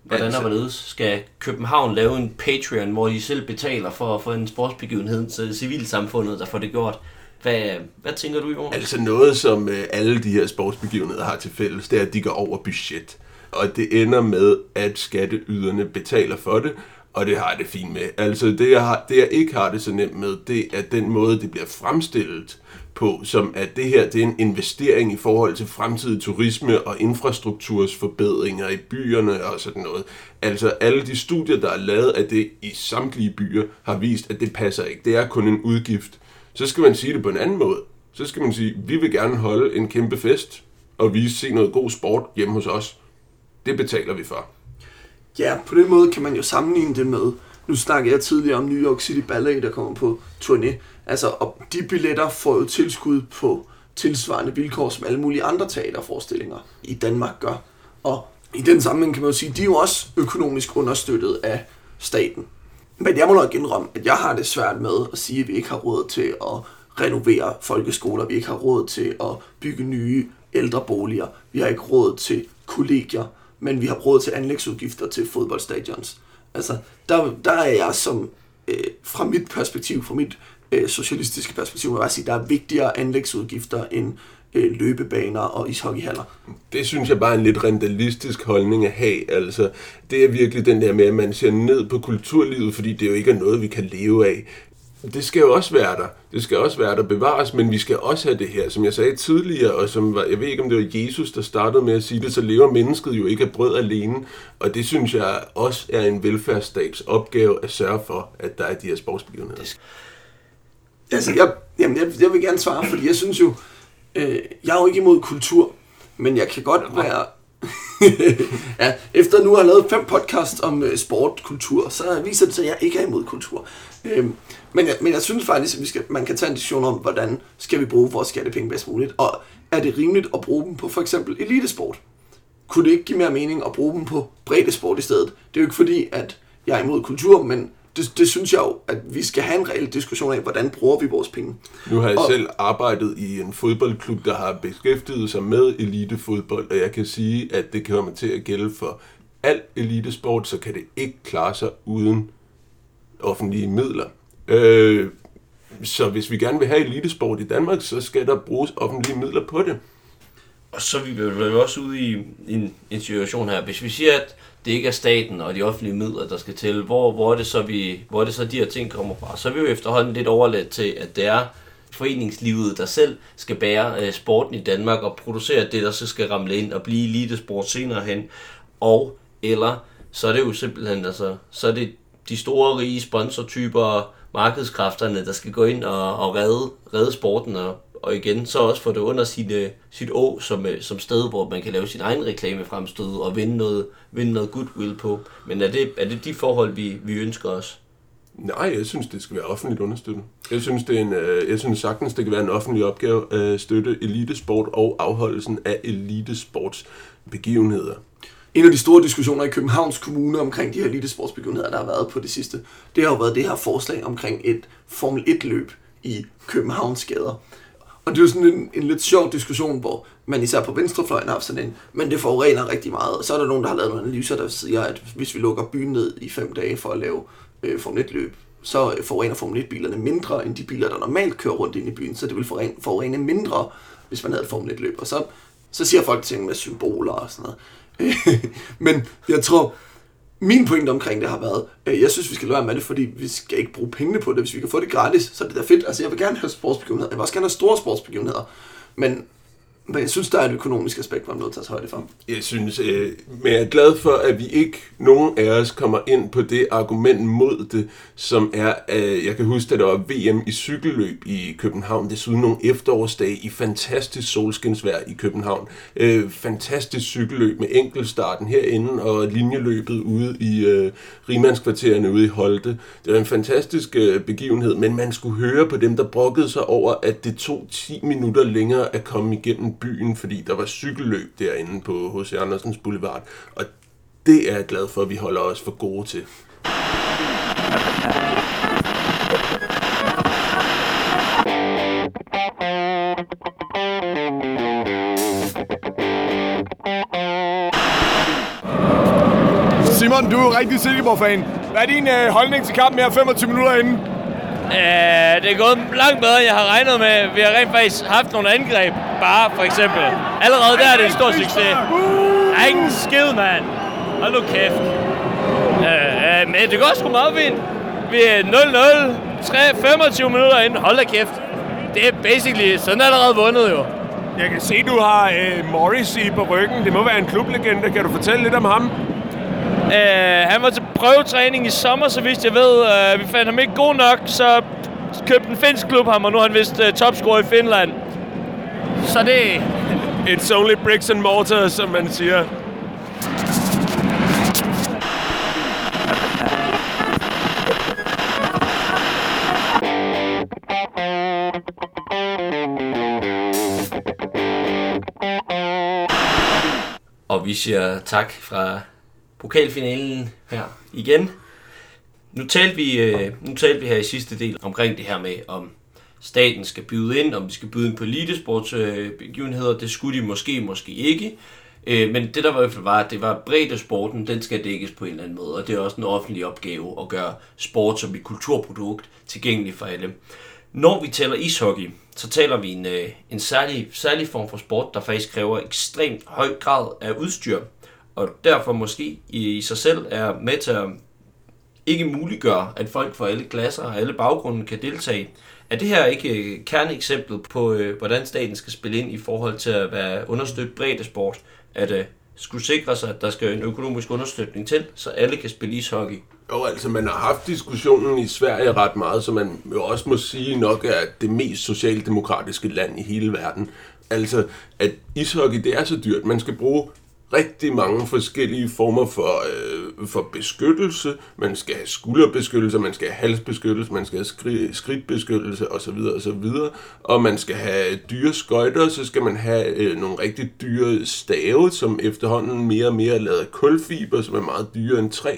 Hvordan Altså- er hvorledes? Skal København lave en Patreon, hvor de selv betaler for, for en sportsbegivenhed, er civilsamfundet, der får det gjort? Hvad, hvad tænker du, Jonas? Altså noget, som øh, alle de her sportsbegivenheder har til fælles, det er, at de går over budget. Og det ender med, at skatteyderne betaler for det, og det har jeg det fint med. Altså det jeg, har, det, jeg ikke har det så nemt med, det er den måde, det bliver fremstillet på, som at det her det er en investering i forhold til fremtidig turisme og infrastruktursforbedringer i byerne og sådan noget. Altså alle de studier, der er lavet af det i samtlige byer, har vist, at det passer ikke. Det er kun en udgift. Så skal man sige det på en anden måde. Så skal man sige, vi vil gerne holde en kæmpe fest og vise se noget god sport hjemme hos os. Det betaler vi for. Ja, på den måde kan man jo sammenligne det med, nu snakkede jeg tidligere om New York City Ballet, der kommer på turné. Altså, og de billetter får jo tilskud på tilsvarende vilkår, som alle mulige andre teaterforestillinger i Danmark gør. Og i den sammenhæng kan man jo sige, de er jo også økonomisk understøttet af staten. Men jeg må nok indrømme, at jeg har det svært med at sige, at vi ikke har råd til at renovere folkeskoler, vi ikke har råd til at bygge nye ældreboliger, vi har ikke råd til kollegier, men vi har råd til anlægsudgifter til fodboldstadions. Altså, der, der er jeg som, øh, fra mit perspektiv, fra mit øh, socialistiske perspektiv, må jeg sige, der er vigtigere anlægsudgifter end øh, løbebaner og ishockeyhaller. Det synes jeg bare er en lidt rentalistisk holdning at have. Altså, det er virkelig den der med, at man ser ned på kulturlivet, fordi det jo ikke er noget, vi kan leve af. Det skal jo også være der. Det skal også være der bevares, men vi skal også have det her. Som jeg sagde tidligere, og som var, jeg ved ikke, om det var Jesus, der startede med at sige det, så lever mennesket jo ikke af brød alene. Og det synes jeg også er en velfærdsstats opgave at sørge for, at der er de her sportsbegivenheder. Altså, jeg, jamen, jeg, jeg vil gerne svare, fordi jeg synes jo, øh, jeg er jo ikke imod kultur, men jeg kan godt være... ja, efter nu at have lavet fem podcasts om øh, sport, kultur, så viser det sig, at jeg ikke er imod kultur. Øhm, men, jeg, men jeg synes faktisk, at vi skal, man kan tage en diskussion om, hvordan skal vi bruge vores skattepenge bedst muligt, og er det rimeligt at bruge dem på for eksempel elitesport? Kunne det ikke give mere mening at bruge dem på breddesport i stedet? Det er jo ikke fordi, at jeg er imod kultur, men det, det synes jeg jo, at vi skal have en reel diskussion af, hvordan bruger vi vores penge. Nu har jeg Og- selv arbejdet i en fodboldklub, der har beskæftiget sig med elitefodbold, og jeg kan sige, at det kommer til at gælde for al elitesport, så kan det ikke klare sig uden offentlige midler. Øh, så hvis vi gerne vil have elitesport i Danmark, så skal der bruges offentlige midler på det. Og så er vi vel også ude i en, en situation her. Hvis vi siger, at det ikke er staten og de offentlige midler, der skal til, hvor, hvor, er det så vi, hvor er det så de her ting kommer fra? Så er vi jo efterhånden lidt overladt til, at det er foreningslivet, der selv skal bære øh, sporten i Danmark og producere det, der så skal ramle ind og blive elitesport senere hen. Og eller så er det jo simpelthen, altså, så er det de store rige sponsortyper, markedskræfterne, der skal gå ind og, og redde, redde sporten og, og igen så også få det under sit, øh, sit å som, øh, som sted, hvor man kan lave sin egen reklame fremstød og vinde noget, vinde noget goodwill på. Men er det, er det de forhold, vi, vi ønsker os? Nej, jeg synes, det skal være offentligt understøttet. Jeg synes, det er en, øh, jeg synes sagtens, det kan være en offentlig opgave at støtte elitesport og afholdelsen af elitesports begivenheder. En af de store diskussioner i Københavns Kommune omkring de her elitesportsbegivenheder, der har været på det sidste, det har jo været det her forslag omkring et Formel 1-løb i Københavns gader. Og det er jo sådan en, en lidt sjov diskussion, hvor man især på venstrefløjen har haft sådan en, men det forurener rigtig meget. Og så er der nogen, der har lavet nogle analyser, der siger, at hvis vi lukker byen ned i fem dage for at lave øh, Formel 1-løb, så øh, forurener Formel 1-bilerne mindre end de biler, der normalt kører rundt ind i byen. Så det vil forurene, forurene mindre, hvis man havde et Formel 1-løb. Og så, så siger folk ting med symboler og sådan noget. men jeg tror, min pointe omkring det har været, øh, jeg synes, vi skal lade med det, fordi vi skal ikke bruge pengene på det. Hvis vi kan få det gratis, så er det da fedt. Altså, jeg vil gerne have sportsbegivenheder. Jeg vil også gerne have store sportsbegivenheder. Men, men jeg synes, der er et økonomisk aspekt, man er nødt til at tage højde for. Jeg synes, øh, men jeg er glad for, at vi ikke, nogen af os, kommer ind på det argument mod det, som er, øh, jeg kan huske, at der var VM i cykelløb i København, desuden nogle efterårsdage i fantastisk solskinsvejr i København. Øh, fantastisk cykelløb med enkelstarten herinde og linjeløbet ude i øh, Rimandskvartererne ude i Holte. Det var en fantastisk øh, begivenhed, men man skulle høre på dem, der brokkede sig over, at det tog 10 minutter længere at komme igennem byen, fordi der var cykelløb derinde på H.C. Andersens Boulevard. Og det er jeg glad for, at vi holder os for gode til. Simon, du er rigtig Silkeborg-fan. Hvad er din øh, holdning til kampen her 25 minutter inden? Øh, det er gået langt bedre, end jeg har regnet med. Vi har rent faktisk haft nogle angreb, bare for eksempel. Allerede der er det en stor succes. Der er ingen skid, mand. Hold nu kæft. Øh, øh, men det går sgu meget fint. Vi er 0-0, 3, 25 minutter inden. Hold da kæft. Det er basically, sådan er allerede vundet jo. Jeg kan se, du har øh, Morris i på ryggen. Det må være en klublegende. Kan du fortælle lidt om ham? Øh, han var til prøvetræning i sommer, så vidt jeg ved. Øh, vi fandt ham ikke god nok, så købte en finsk klub ham, og nu er han vist øh, topscorer i Finland. Så det... It's only bricks and mortar, som man siger. Og vi siger tak fra pokalfinalen her igen. Nu talte vi, øh, nu talte vi her i sidste del omkring det her med, om staten skal byde ind, om vi skal byde ind på elitesportsbegivenheder. Det skulle de måske, måske ikke. Øh, men det der var i hvert fald var, at det var bredde sporten, den skal dækkes på en eller anden måde. Og det er også en offentlig opgave at gøre sport som et kulturprodukt tilgængeligt for alle. Når vi taler ishockey, så taler vi en, øh, en særlig, særlig form for sport, der faktisk kræver ekstremt høj grad af udstyr, og derfor måske i, i sig selv er med til at ikke muliggøre, at folk fra alle klasser og alle baggrunde kan deltage. Er det her ikke øh, kerneeksemplet på, øh, hvordan staten skal spille ind i forhold til at være understøtte bredde sport? At øh, skulle sikre sig, at der skal en økonomisk understøtning til, så alle kan spille ishockey. Jo, altså man har haft diskussionen i Sverige ret meget, så man jo også må sige nok er det mest socialdemokratiske land i hele verden. Altså, at ishockey det er så dyrt. Man skal bruge rigtig mange forskellige former for, øh, for beskyttelse. Man skal have skulderbeskyttelse, man skal have halsbeskyttelse, man skal have skri- skridtbeskyttelse osv. osv. Og man skal have dyre skøjter, så skal man have øh, nogle rigtig dyre stave, som efterhånden mere og mere er lavet af kulfiber, som er meget dyrere end træ.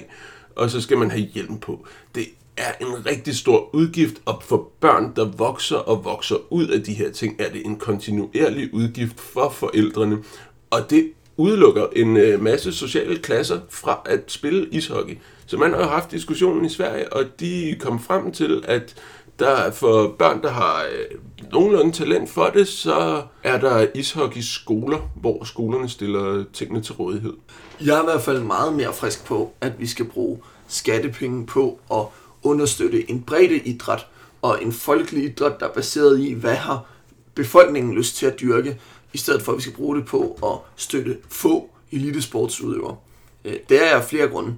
Og så skal man have hjelm på. Det er en rigtig stor udgift, og for børn, der vokser og vokser ud af de her ting, er det en kontinuerlig udgift for forældrene. Og det udelukker en øh, masse sociale klasser fra at spille ishockey. Så man har jo haft diskussionen i Sverige, og de kom frem til, at der for børn, der har øh, nogenlunde talent for det, så er der ishockey-skoler, hvor skolerne stiller tingene til rådighed. Jeg er i hvert fald meget mere frisk på, at vi skal bruge skattepenge på at understøtte en bredde idræt og en folkelig idræt, der er baseret i, hvad har befolkningen lyst til at dyrke, i stedet for at vi skal bruge det på at støtte få elitesportsudøvere. Øh, det er af flere grunde.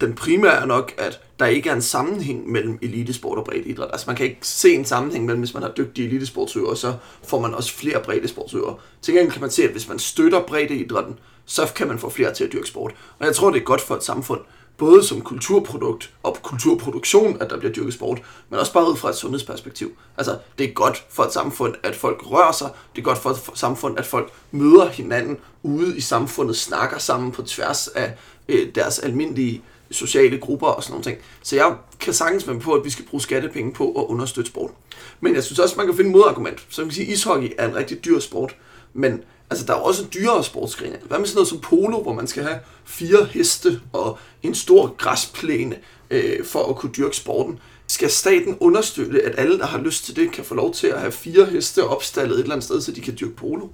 Den primære er nok, at der ikke er en sammenhæng mellem elitesport og breddeidræt. Altså man kan ikke se en sammenhæng mellem, hvis man har dygtige elitesportsøvere, så får man også flere breddesportsøvere. Til gengæld kan man se, at hvis man støtter breddeidrætten, så kan man få flere til at dyrke sport. Og jeg tror, det er godt for et samfund, både som kulturprodukt og kulturproduktion, at der bliver dyrket sport, men også bare ud fra et sundhedsperspektiv. Altså, det er godt for et samfund, at folk rører sig. Det er godt for et samfund, at folk møder hinanden ude i samfundet, snakker sammen på tværs af øh, deres almindelige sociale grupper og sådan nogle ting. Så jeg kan sagtens være på, at vi skal bruge skattepenge på at understøtte sport. Men jeg synes også, man kan finde modargument. Så man kan sige, at ishockey er en rigtig dyr sport, men altså, der er jo også dyrere sportsgrene. Hvad med sådan noget som polo, hvor man skal have fire heste og en stor græsplæne øh, for at kunne dyrke sporten? Skal staten understøtte, at alle, der har lyst til det, kan få lov til at have fire heste opstallet et eller andet sted, så de kan dyrke polo?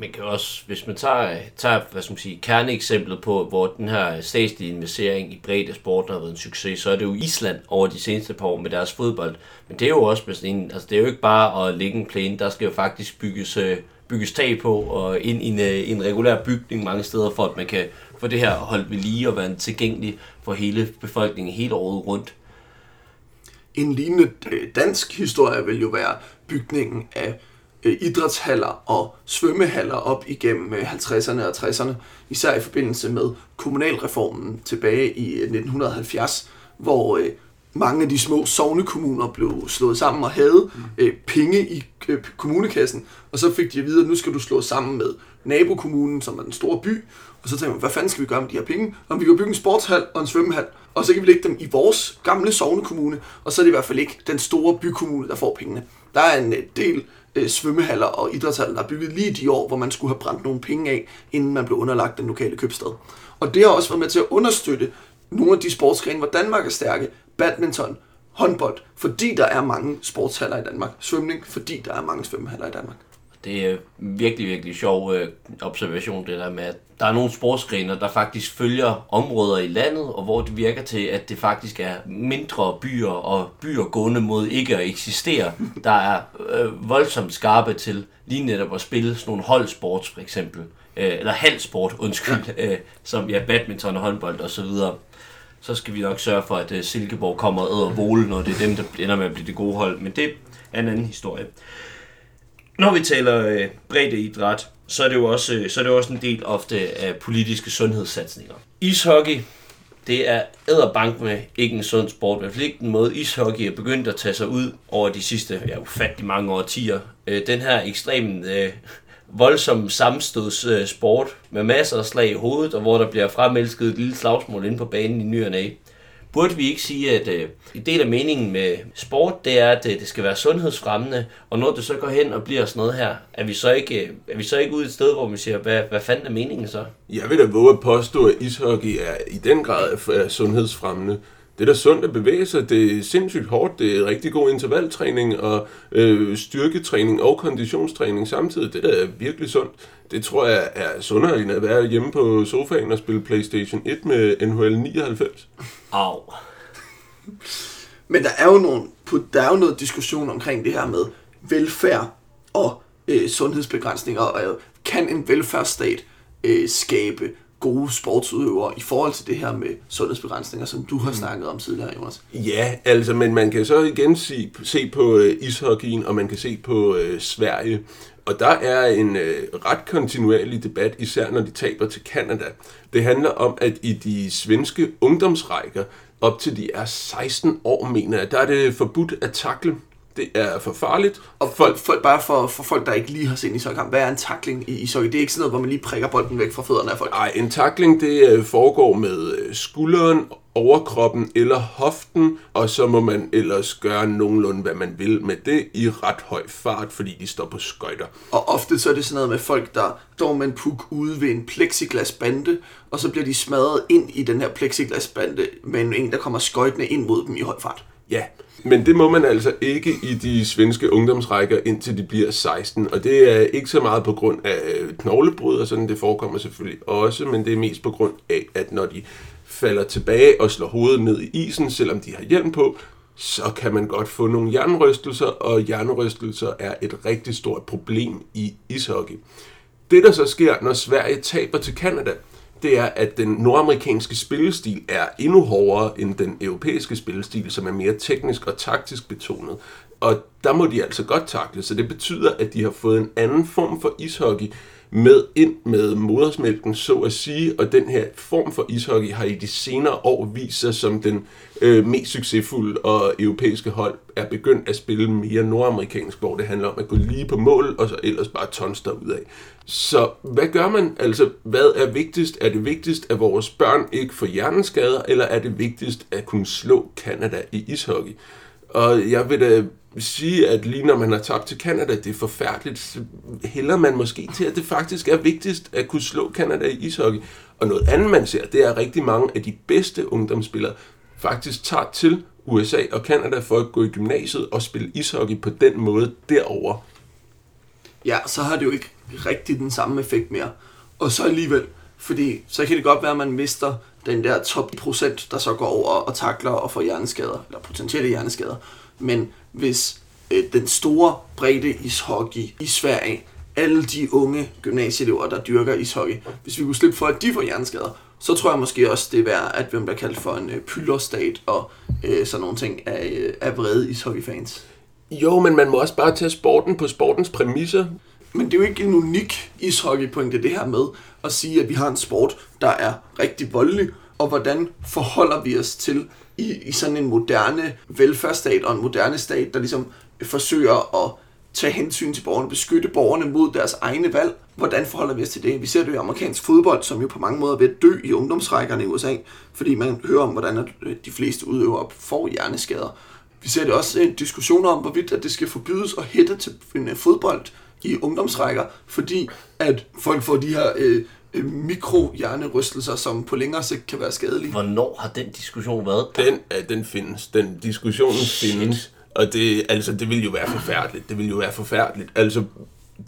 Man kan også, hvis man tager, tager hvad skal man sige, kerneeksemplet på, hvor den her statslige investering i bredde sport har været en succes, så er det jo Island over de seneste par år med deres fodbold. Men det er jo også med sådan en, altså det er jo ikke bare at lægge en plæne, der skal jo faktisk bygges, øh, bygges tag på og ind i en, øh, en regulær bygning mange steder, for at man kan få det her holdt ved lige og være tilgængelig for hele befolkningen hele året rundt. En lignende øh, dansk historie vil jo være bygningen af øh, idrætshaller og svømmehaller op igennem øh, 50'erne og 60'erne, især i forbindelse med kommunalreformen tilbage i 1970, hvor mange af de små sovnekommuner blev slået sammen og havde øh, penge i øh, kommunekassen, og så fik de at vide, at nu skal du slå sammen med nabokommunen, som er den store by, og så tænkte man, hvad fanden skal vi gøre med de her penge? Om vi kan bygge en sportshal og en svømmehal, og så kan vi lægge dem i vores gamle sovnekommune, og så er det i hvert fald ikke den store bykommune, der får pengene. Der er en øh, del øh, svømmehaller og idrætshaller, der er bygget lige de år, hvor man skulle have brændt nogle penge af, inden man blev underlagt den lokale købstad. Og det har også været med til at understøtte nogle af de sportsgrene, hvor Danmark er stærke. Badminton, håndbold, fordi der er mange sportshaller i Danmark. Svømning, fordi der er mange svømmehaller i Danmark. Det er virkelig, virkelig sjov øh, observation, det der med, at der er nogle sportsgrene, der faktisk følger områder i landet, og hvor det virker til, at det faktisk er mindre byer og byer gående mod ikke at eksistere, der er øh, voldsomt skarpe til lige netop at spille sådan nogle holdsport, for eksempel. Øh, eller halvsport, undskyld, øh, som ja, badminton og håndbold og så videre. Så skal vi nok sørge for, at øh, Silkeborg kommer og æder vole, når det er dem, der ender med at blive det gode hold. Men det er en anden historie. Når vi taler øh, breddeidræt, så er det jo også, øh, så er det jo også en del ofte af politiske sundhedssatsninger. Ishockey, det er æderbank med ikke en sund sport, i hvert fald ikke den måde ishockey er begyndt at tage sig ud over de sidste ja, ufattelig mange årtier. Øh, den her ekstremt øh, voldsom sammenstøds sport med masser af slag i hovedet, og hvor der bliver fremelsket et lille slagsmål inde på banen i ny og næ. Burde vi ikke sige, at øh, en del af meningen med sport, det er, at øh, det skal være sundhedsfremmende, og når det så går hen og bliver sådan noget her, er vi så ikke, øh, er vi så ikke ude et sted, hvor vi siger, hvad, hvad fanden er meningen så? Jeg vil da våge at påstå, at ishockey er i den grad er sundhedsfremmende. Det er da sundt at bevæge sig, det er sindssygt hårdt, det er rigtig god intervaltræning og øh, styrketræning og konditionstræning samtidig. Det der er virkelig sundt. Det tror jeg er sundere end at være hjemme på sofaen og spille Playstation 1 med NHL 99. Au. Men der er jo, nogle, der er jo noget diskussion omkring det her med velfærd og øh, sundhedsbegrænsninger. Og øh, kan en velfærdsstat øh, skabe gode sportsudøvere i forhold til det her med sundhedsbegrænsninger, som du har snakket om tidligere, Jonas? Ja, altså, men man kan så igen se, se på øh, ishockeyen, og man kan se på øh, Sverige. Og der er en øh, ret kontinuerlig debat, især når de taber til Kanada. Det handler om, at i de svenske ungdomsrækker, op til de er 16 år, mener jeg, der er det forbudt at takle det er for farligt. Og folk, folk, bare for, for folk, der ikke lige har set ishockey, hvad er en takling i ishockey? Det er ikke sådan noget, hvor man lige prikker bolden væk fra fødderne af folk. Nej, en takling det øh, foregår med øh, skulderen, overkroppen eller hoften, og så må man ellers gøre nogenlunde, hvad man vil med det i ret høj fart, fordi de står på skøjter. Og ofte så er det sådan noget med folk, der står med en puk ude ved en plexiglasbande, og så bliver de smadret ind i den her plexiglasbande med en, der kommer skøjtende ind mod dem i høj fart. Ja, men det må man altså ikke i de svenske ungdomsrækker, indtil de bliver 16. Og det er ikke så meget på grund af øh, knoglebrud og sådan, det forekommer selvfølgelig også, men det er mest på grund af, at når de falder tilbage og slår hovedet ned i isen, selvom de har hjelm på, så kan man godt få nogle hjernerystelser, og hjernerystelser er et rigtig stort problem i ishockey. Det, der så sker, når Sverige taber til Kanada, det er, at den nordamerikanske spillestil er endnu hårdere end den europæiske spillestil, som er mere teknisk og taktisk betonet. Og der må de altså godt takle, så det betyder, at de har fået en anden form for ishockey med ind med modersmælken, så at sige, og den her form for ishockey har i de senere år vist sig som den øh, mest succesfulde, og europæiske hold er begyndt at spille mere nordamerikansk, hvor det handler om at gå lige på mål, og så ellers bare tons ud af. Så hvad gør man? Altså, hvad er vigtigst? Er det vigtigst, at vores børn ikke får hjerneskader, eller er det vigtigst at kunne slå Kanada i ishockey? Og jeg vil da sige, at lige når man har tabt til Kanada, det er forfærdeligt, så hælder man måske til, at det faktisk er vigtigst at kunne slå Kanada i ishockey. Og noget andet, man ser, det er, at rigtig mange af de bedste ungdomsspillere faktisk tager til USA og Kanada for at gå i gymnasiet og spille ishockey på den måde derover. Ja, så har det jo ikke rigtig den samme effekt mere. Og så alligevel, fordi så kan det godt være, at man mister den der top procent, der så går over og takler og får hjerneskader, eller potentielle hjerneskader. Men hvis øh, den store bredde ishockey i Sverige, alle de unge gymnasieelever, der dyrker ishockey, hvis vi kunne slippe for, at de får hjerneskader, så tror jeg måske også, det er værd, at vi bliver kaldt for en øh, pylderstat og øh, sådan nogle ting af, øh, af vrede ishockeyfans. Jo, men man må også bare tage sporten på sportens præmisser. Men det er jo ikke en unik ishockeypointe, det her med at sige, at vi har en sport, der er rigtig voldelig, og hvordan forholder vi os til i, i sådan en moderne velfærdsstat og en moderne stat, der ligesom forsøger at tage hensyn til borgerne, beskytte borgerne mod deres egne valg. Hvordan forholder vi os til det? Vi ser det i amerikansk fodbold, som jo på mange måder er ved at dø i ungdomsrækkerne i USA, fordi man hører om, hvordan øh, de fleste udøvere får hjerneskader. Vi ser det også en diskussion om, hvorvidt at det skal forbydes at hætte til en fodbold i ungdomsrækker, fordi at folk får de her øh, mikrohjernerystelser, som på længere sigt kan være skadelige. Hvornår har den diskussion været? Den, ja, den findes. Den diskussionen findes. Og det, altså, det vil jo være forfærdeligt. Det vil jo være forfærdeligt. Altså,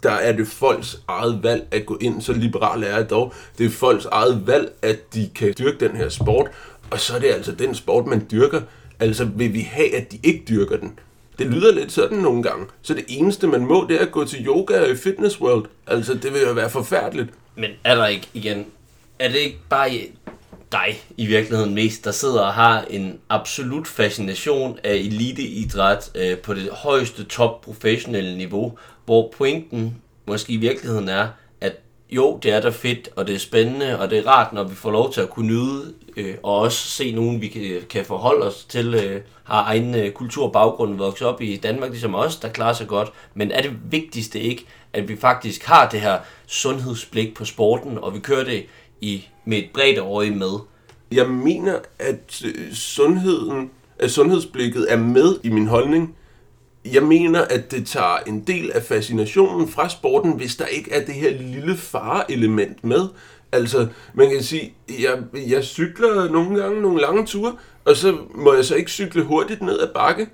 der er det folks eget valg at gå ind, så liberal er jeg dog. Det er folks eget valg, at de kan dyrke den her sport, og så er det altså den sport, man dyrker. Altså vil vi have, at de ikke dyrker den? Det lyder lidt sådan nogle gange. Så det eneste, man må, det er at gå til yoga i Fitness World. Altså, det vil jo være forfærdeligt. Men er der ikke igen, er det ikke bare i- dig i virkeligheden mest, der sidder og har en absolut fascination af eliteidræt øh, på det højeste top professionelle niveau, hvor pointen måske i virkeligheden er, at jo, det er da fedt, og det er spændende, og det er rart, når vi får lov til at kunne nyde, øh, og også se nogen, vi kan, kan forholde os til, øh, har egen øh, kulturbaggrund, vokset op i Danmark, ligesom os, der klarer sig godt. Men er det vigtigste ikke, at vi faktisk har det her sundhedsblik på sporten, og vi kører det i, med et bredt øje med? Jeg mener, at øh, sundheden, at sundhedsblikket er med i min holdning. Jeg mener, at det tager en del af fascinationen fra sporten, hvis der ikke er det her lille fareelement med. Altså, man kan sige, jeg, jeg cykler nogle gange nogle lange ture, og så må jeg så ikke cykle hurtigt ned ad bakke.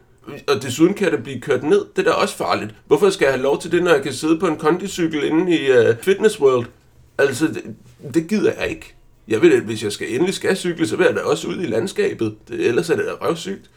Og desuden kan det blive kørt ned. Det er da også farligt. Hvorfor skal jeg have lov til det, når jeg kan sidde på en kondicykel inde i uh, Fitness World? Altså, det, det gider jeg ikke. Jeg ved, at hvis jeg skal endelig skal cykle, så vil jeg da også ud i landskabet. Det, ellers er det da røvsygt.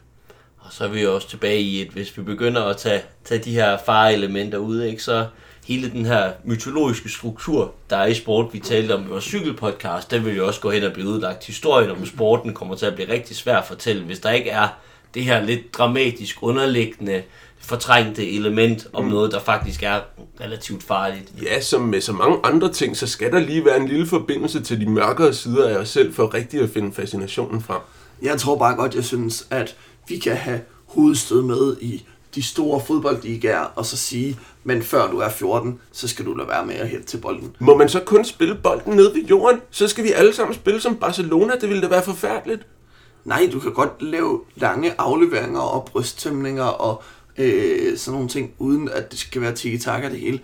Og så er vi jo også tilbage i, at hvis vi begynder at tage, tage de her fareelementer ud, ikke, så hele den her mytologiske struktur, der er i sport, vi talte om i vores cykelpodcast, den vil jo også gå hen og blive udlagt. Historien om sporten kommer til at blive rigtig svær at fortælle, hvis der ikke er det her lidt dramatisk underliggende fortrængte element om noget, der faktisk er relativt farligt. Ja, som med så mange andre ting, så skal der lige være en lille forbindelse til de mørkere sider af os selv, for rigtig at finde fascinationen frem. Jeg tror bare godt, jeg synes, at vi kan have hovedstød med i de store fodboldligaer, og så sige, men før du er 14, så skal du lade være med at hætte til bolden. Må man så kun spille bolden ned ved jorden? Så skal vi alle sammen spille som Barcelona. Det ville da være forfærdeligt. Nej, du kan godt lave lange afleveringer og brysttæmninger og øh, sådan nogle ting, uden at det skal være tiki-taka det hele.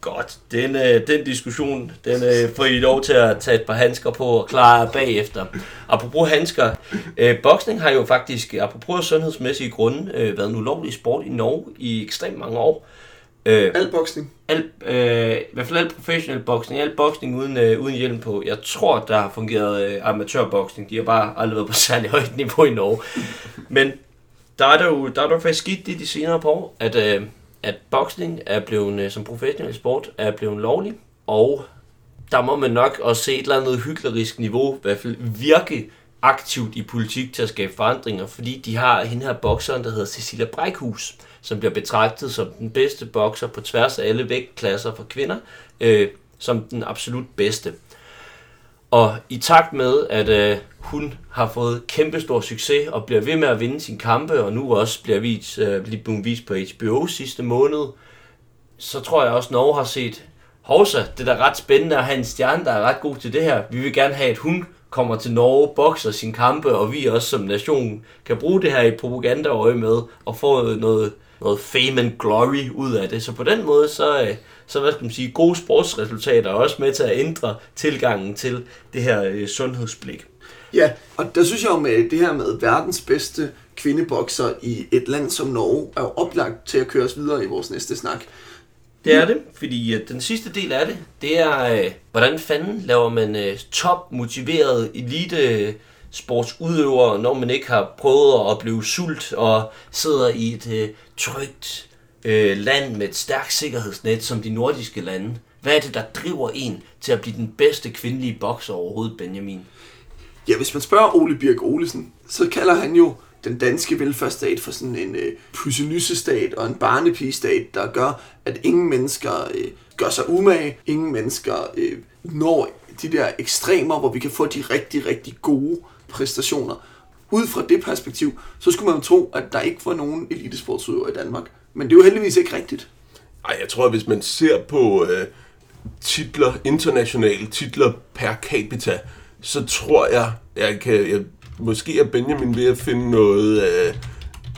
Godt, den, øh, den diskussion, den øh, får I lov til at tage et par handsker på og klare bagefter. Apropos handsker, øh, boksning har jo faktisk, apropos sundhedsmæssige grunde, øh, været en ulovlig sport i Norge i ekstremt mange år. Øh, Al boksning. al, øh, I hvert fald al professionel boksning, al boksning uden, øh, uden hjelm på. Jeg tror, der har fungeret øh, amatørboksning. De har bare aldrig været på særlig højt niveau i Norge. Men der er der jo, der er der jo faktisk skidt i de senere par år, at, øh, at boksning er blevet, øh, som professionel sport, er blevet lovlig. Og der må man nok også se et eller andet hyklerisk niveau, i hvert fald virke aktivt i politik til at skabe forandringer, fordi de har hende her bokseren, der hedder Cecilia Brækhus, som bliver betragtet som den bedste bokser på tværs af alle vægtklasser for kvinder, øh, som den absolut bedste. Og i takt med, at øh, hun har fået kæmpestor succes og bliver ved med at vinde sine kampe, og nu også bliver vist, øh, lige blevet vist på HBO sidste måned, så tror jeg også, at Norge har set, Hovsa, det er da ret spændende at have en stjerne, der er ret god til det her. Vi vil gerne have, at hun kommer til Norge, bokser sine kampe, og vi også som nation kan bruge det her i propagandaøje med, og få noget, noget fame and glory ud af det. Så på den måde, så, øh, så hvad skal man sige, gode sportsresultater er også med til at ændre tilgangen til det her øh, sundhedsblik. Ja, og der synes jeg jo med det her med verdens bedste kvindebokser i et land som Norge, er jo oplagt til at køre os videre i vores næste snak. Det er det, fordi øh, den sidste del af det, det er, øh, hvordan fanden laver man øh, top motiveret elite sportsudøvere, når man ikke har prøvet at blive sult og sidder i et trygt øh, land med et stærkt sikkerhedsnet som de nordiske lande. Hvad er det, der driver en til at blive den bedste kvindelige bokser overhovedet, Benjamin? Ja, hvis man spørger Ole Birk Olesen, så kalder han jo den danske velfærdsstat for sådan en øh, pussenysestat og en barnepigestat, der gør, at ingen mennesker øh, gør sig umage, ingen mennesker øh, når de der ekstremer, hvor vi kan få de rigtig, rigtig gode præstationer. Ud fra det perspektiv, så skulle man tro, at der ikke var nogen elitesportsudøvere i Danmark. Men det er jo heldigvis ikke rigtigt. Ej, jeg tror, at hvis man ser på øh, titler, internationale titler per capita, så tror jeg, jeg kan, jeg, måske er Benjamin ved at finde noget, øh,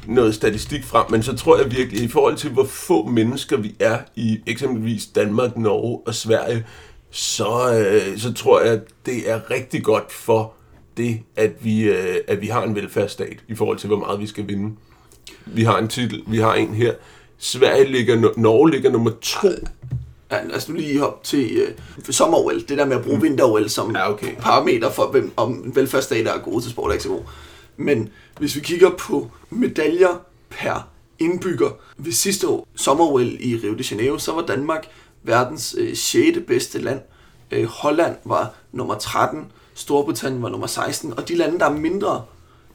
noget statistik frem, men så tror jeg virkelig, i forhold til hvor få mennesker vi er i eksempelvis Danmark, Norge og Sverige, så, øh, så tror jeg, det er rigtig godt for det, at vi, øh, at vi har en velfærdsstat i forhold til, hvor meget vi skal vinde. Vi har en titel, vi har en her. Sverige ligger, Norge ligger nummer to. Ja, lad os nu lige hoppe til øh, sommer Det der med at bruge mm. vinter som ja, okay. parameter for, hvem, om velfærdsstater er gode til sport, er ikke så god. Men hvis vi kigger på medaljer per indbygger. Ved sidste år, sommer i Rio de Janeiro, så var Danmark verdens øh, 6. bedste land. Øh, Holland var nummer 13, Storbritannien var nummer 16, og de lande, der er mindre,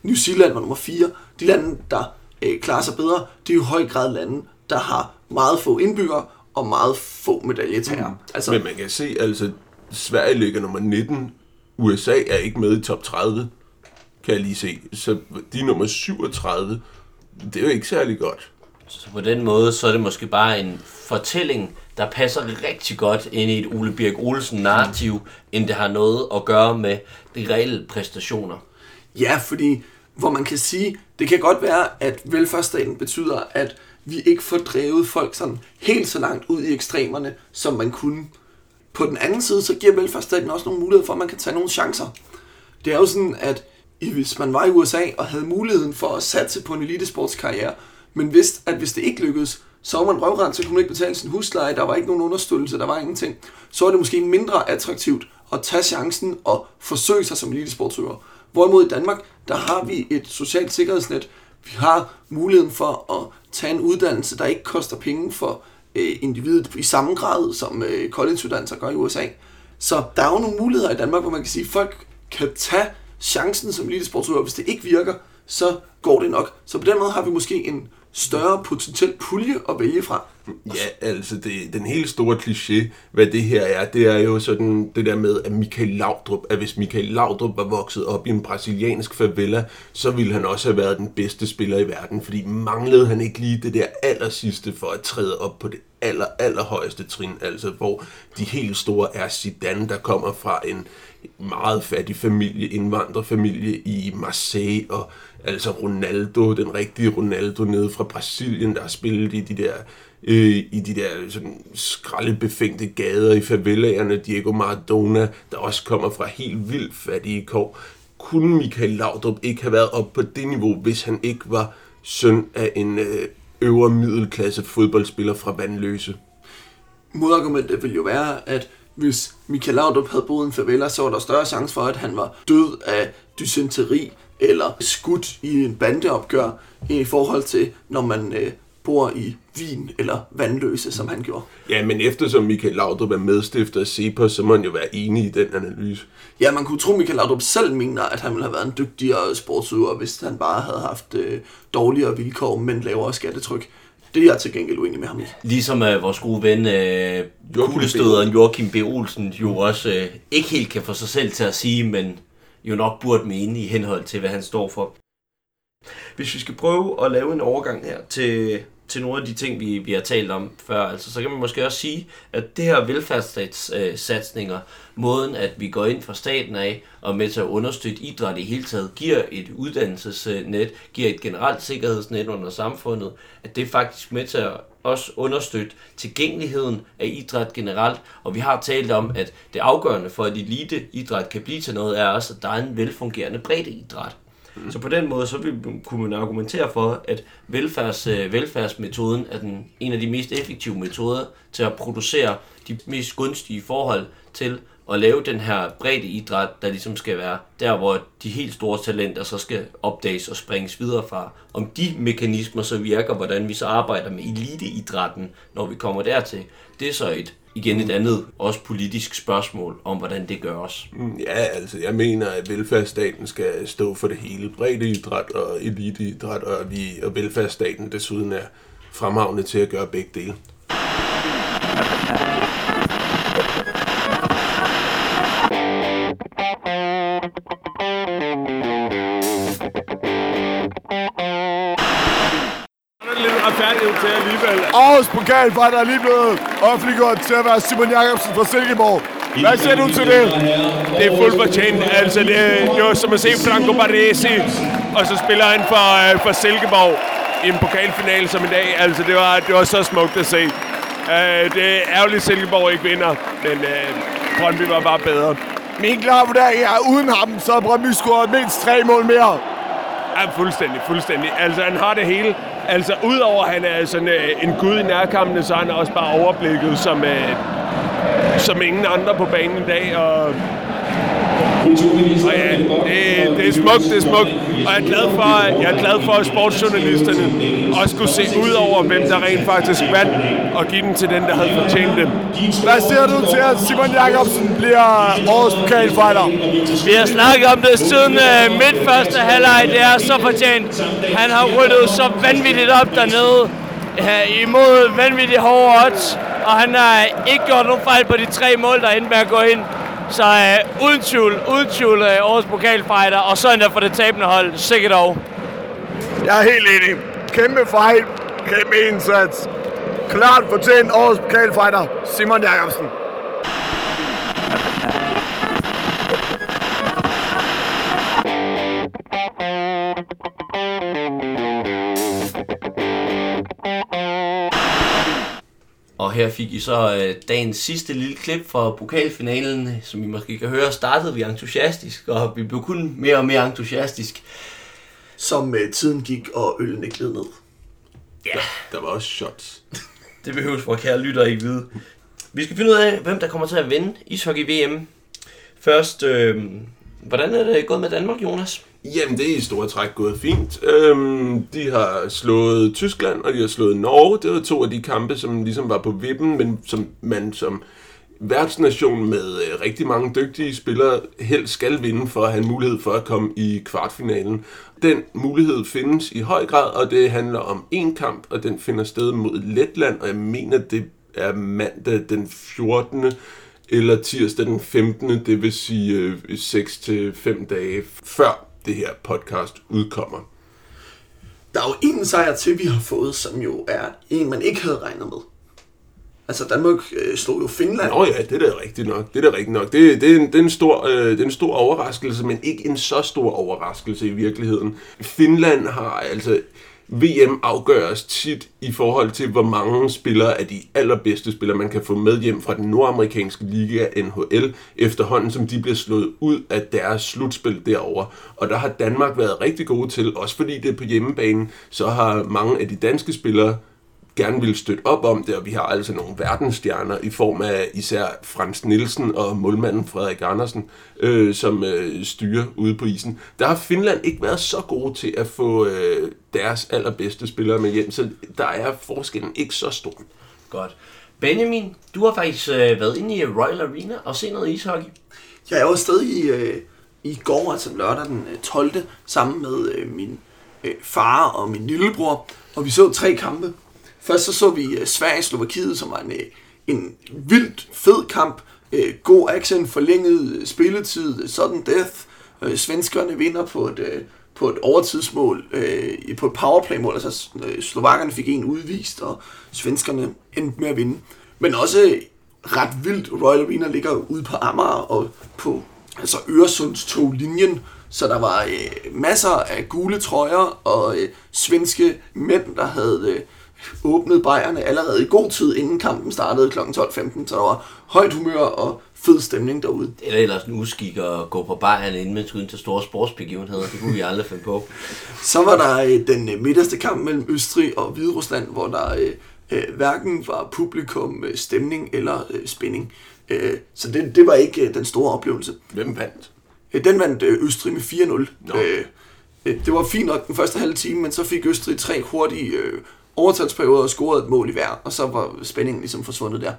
New Zealand var nummer 4, de lande, der øh, klarer sig bedre, det er jo i høj grad lande, der har meget få indbyggere og meget få medaljetager. Mm. Altså, Men man kan se, altså Sverige ligger nummer 19, USA er ikke med i top 30, kan jeg lige se. Så de er nummer 37, det er jo ikke særlig godt. Så på den måde, så er det måske bare en fortælling, der passer rigtig godt ind i et Ole Birk Olsen narrativ, end det har noget at gøre med de reelle præstationer. Ja, fordi hvor man kan sige, det kan godt være, at velfærdsstaten betyder, at vi ikke får drevet folk sådan helt så langt ud i ekstremerne, som man kunne. På den anden side, så giver velfærdsstaten også nogle muligheder for, at man kan tage nogle chancer. Det er jo sådan, at hvis man var i USA og havde muligheden for at satse på en elitesportskarriere, men vidste, at hvis det ikke lykkedes, så var man røvrent, så kunne man ikke betale sin husleje, der var ikke nogen understøttelse, der var ingenting. Så er det måske mindre attraktivt at tage chancen og forsøge sig som elitesportsøger. Hvorimod i Danmark, der har vi et socialt sikkerhedsnet. Vi har muligheden for at tage en uddannelse, der ikke koster penge for øh, individet i samme grad, som øh, college-uddannelser gør i USA. Så der er jo nogle muligheder i Danmark, hvor man kan sige, at folk kan tage chancen som elitesportsudøver. Hvis det ikke virker, så går det nok. Så på den måde har vi måske en større potentiel pulje at vælge fra. Ja, altså det, den helt store kliché, hvad det her er, det er jo sådan det der med, at Michael Laudrup, at hvis Michael Laudrup var vokset op i en brasiliansk favela, så ville han også have været den bedste spiller i verden, fordi manglede han ikke lige det der aller sidste for at træde op på det aller, allerhøjeste trin, altså hvor de helt store er Zidane, der kommer fra en meget fattig familie, indvandrerfamilie i Marseille, og altså Ronaldo, den rigtige Ronaldo nede fra Brasilien, der har spillet i de der øh, i de der sådan, skraldebefængte gader i favelaerne, Diego Maradona, der også kommer fra helt vildt fattige kår. Kunne Michael Laudrup ikke have været op på det niveau, hvis han ikke var søn af en øh, øvre middelklasse fodboldspiller fra Vandløse? Modargumentet vil jo være, at hvis Michael Laudrup havde boet i en favela, så var der større chance for, at han var død af dysenteri eller skudt i en bandeopgør i forhold til, når man øh, bor i Wien eller Vandløse, som han gjorde. Ja, men eftersom Michael Laudrup er medstifter af CEPOS, så må han jo være enig i den analyse. Ja, man kunne tro, at Michael Laudrup selv mener, at han ville have været en dygtigere sportsudøver, hvis han bare havde haft øh, dårligere vilkår, men lavere skattetryk. Det er jeg til gengæld uenig med ham i. Ligesom uh, vores gode ven, uh, kuglestøderen Joachim B. Olsen, jo også uh, ikke helt kan få sig selv til at sige, men jo nok burde mene i henhold til, hvad han står for. Hvis vi skal prøve at lave en overgang her til, til nogle af de ting, vi, vi har talt om før, altså, så kan man måske også sige, at det her velfærdsstatssatsninger, måden at vi går ind fra staten af og med til at understøtte idræt i hele taget, giver et uddannelsesnet, giver et generelt sikkerhedsnet under samfundet, at det er faktisk med til at også understøtte tilgængeligheden af idræt generelt. Og vi har talt om, at det afgørende for, at elite idræt kan blive til noget, er også, at der er en velfungerende idræt. Mm. Så på den måde, så vil, kunne man argumentere for, at velfærds, øh, velfærdsmetoden er den, en af de mest effektive metoder til at producere de mest gunstige forhold til at lave den her bredde idræt, der ligesom skal være der, hvor de helt store talenter så skal opdages og springes videre fra. Om de mekanismer så virker, hvordan vi så arbejder med eliteidrætten, når vi kommer dertil, det er så et igen et andet, også politisk spørgsmål om, hvordan det gøres. Mm, ja, altså jeg mener, at velfærdsstaten skal stå for det hele. idræt og eliteidræt, og, vi, og velfærdsstaten desuden er fremhavne til at gøre begge dele. Aarhus Pokalbrænd er lige blevet offentliggjort til at være Simon Jakobsen fra Silkeborg. Hvad siger du til det? Det er fuldt fortjent. Altså, det, det var som at se Franco Baresi, og så spiller han for, uh, for Silkeborg. i en pokalfinale som i dag. Altså, det var, det var så smukt at se. Uh, det er ærgerligt, at Silkeborg ikke vinder, men uh, Brøndby var bare bedre. Min klare vurdering er, uden ham, så har Brøndby scoret mindst tre mål mere. Ja, fuldstændig, fuldstændig. Altså, han har det hele. Altså, udover at han er sådan øh, en gud i nærkampene, så er han også bare overblikket som, øh, som ingen andre på banen i dag. Og og ja, det, det er smukt, det er smukt. Og jeg er glad for, jeg er glad for at sportsjournalisterne også kunne se ud over, hvem der rent faktisk vandt, og give den til den, der havde fortjent det. Hvad siger du til, at Simon Jakobsen bliver årets pokalfighter? Vi har snakket om det siden uh, midt første halvleg. Det er så fortjent. Han har ryddet så vanvittigt op dernede uh, imod vanvittigt hårde odds. Og han har ikke gjort nogen fejl på de tre mål, der endte med at gå ind. Så øh, uden tvivl, uden tvivl øh, årets pokalfighter, og så endda for det tabende hold. Sikkert dog. Jeg er helt enig. Kæmpe fejl, kæmpe indsats. Klart fortjent årets pokalfighter, Simon Jacobsen. Her fik I så øh, dagens sidste lille klip fra pokalfinalen, som I måske kan høre, startede vi entusiastisk, og vi blev kun mere og mere entusiastisk. Som uh, tiden gik, og ølene gled ned. Ja, Der var også shots. det behøves vores kære lytter ikke vide. Vi skal finde ud af, hvem der kommer til at vinde ishockey VM. Først, øh, hvordan er det gået med Danmark, Jonas? Jamen, det er i store træk gået fint. Øhm, de har slået Tyskland, og de har slået Norge. Det var to af de kampe, som ligesom var på vippen, men som man som værtsnation med øh, rigtig mange dygtige spillere helst skal vinde for at have en mulighed for at komme i kvartfinalen. Den mulighed findes i høj grad, og det handler om en kamp, og den finder sted mod Letland, og jeg mener, det er mandag den 14 eller tirsdag den 15. Det vil sige øh, 6-5 dage før det her podcast udkommer. Der er jo en sejr til, vi har fået, som jo er en, man ikke havde regnet med. Altså, Danmark øh, slog jo Finland. Nå ja, det er da rigtigt nok. Det er da rigtigt nok. Det, det, er, en, det, er en stor, øh, det er en stor overraskelse, men ikke en så stor overraskelse i virkeligheden. Finland har altså... VM afgøres tit i forhold til, hvor mange spillere af de allerbedste spillere, man kan få med hjem fra den nordamerikanske liga NHL, efterhånden som de bliver slået ud af deres slutspil derover. Og der har Danmark været rigtig gode til, også fordi det er på hjemmebane, så har mange af de danske spillere gerne vil støtte op om det, og vi har altså nogle verdensstjerner i form af især Frans Nielsen og målmanden Frederik Andersen, øh, som øh, styrer ude på isen. Der har Finland ikke været så gode til at få øh, deres allerbedste spillere med hjem, så der er forskellen ikke så stor. Godt. Benjamin, du har faktisk øh, været inde i Royal Arena og set noget ishockey. Jeg var stadig i, øh, i går, altså lørdag den øh, 12. sammen med øh, min øh, far og min lillebror, og vi så tre kampe. Først så så vi øh, Sverige-Slovakiet, som var en, øh, en vildt fed kamp. Øh, god action, forlænget spilletid, sudden death. Svenskerne vinder på et, på et overtidsmål, øh, på et powerplay-mål. Altså slovakkerne fik en udvist, og svenskerne endte med at vinde. Men også ret vildt. Royal Arena ligger ude på Amager og på altså Øresundstog-linjen, så der var øh, masser af gule trøjer og øh, svenske mænd, der havde åbnet bajerne allerede i god tid, inden kampen startede kl. 12.15, så der var højt humør og fed stemning derude. Det er ellers en uskik at gå på bajerne, inden man skulle ind til store sportsbegivenheder. Det kunne vi aldrig finde på. Så var der øh, den øh, midterste kamp mellem Østrig og Hviderusland, hvor der øh, øh, hverken var publikum, øh, stemning eller øh, spænding. Øh, så det, det var ikke øh, den store oplevelse. Hvem vandt? Øh, Den vandt øh, Østrig med 4-0. Nå. Øh, øh, det var fint nok den første halve time, men så fik Østrig tre hurtige øh, overtalsperiode og scorede et mål i hver, og så var spændingen ligesom forsvundet der.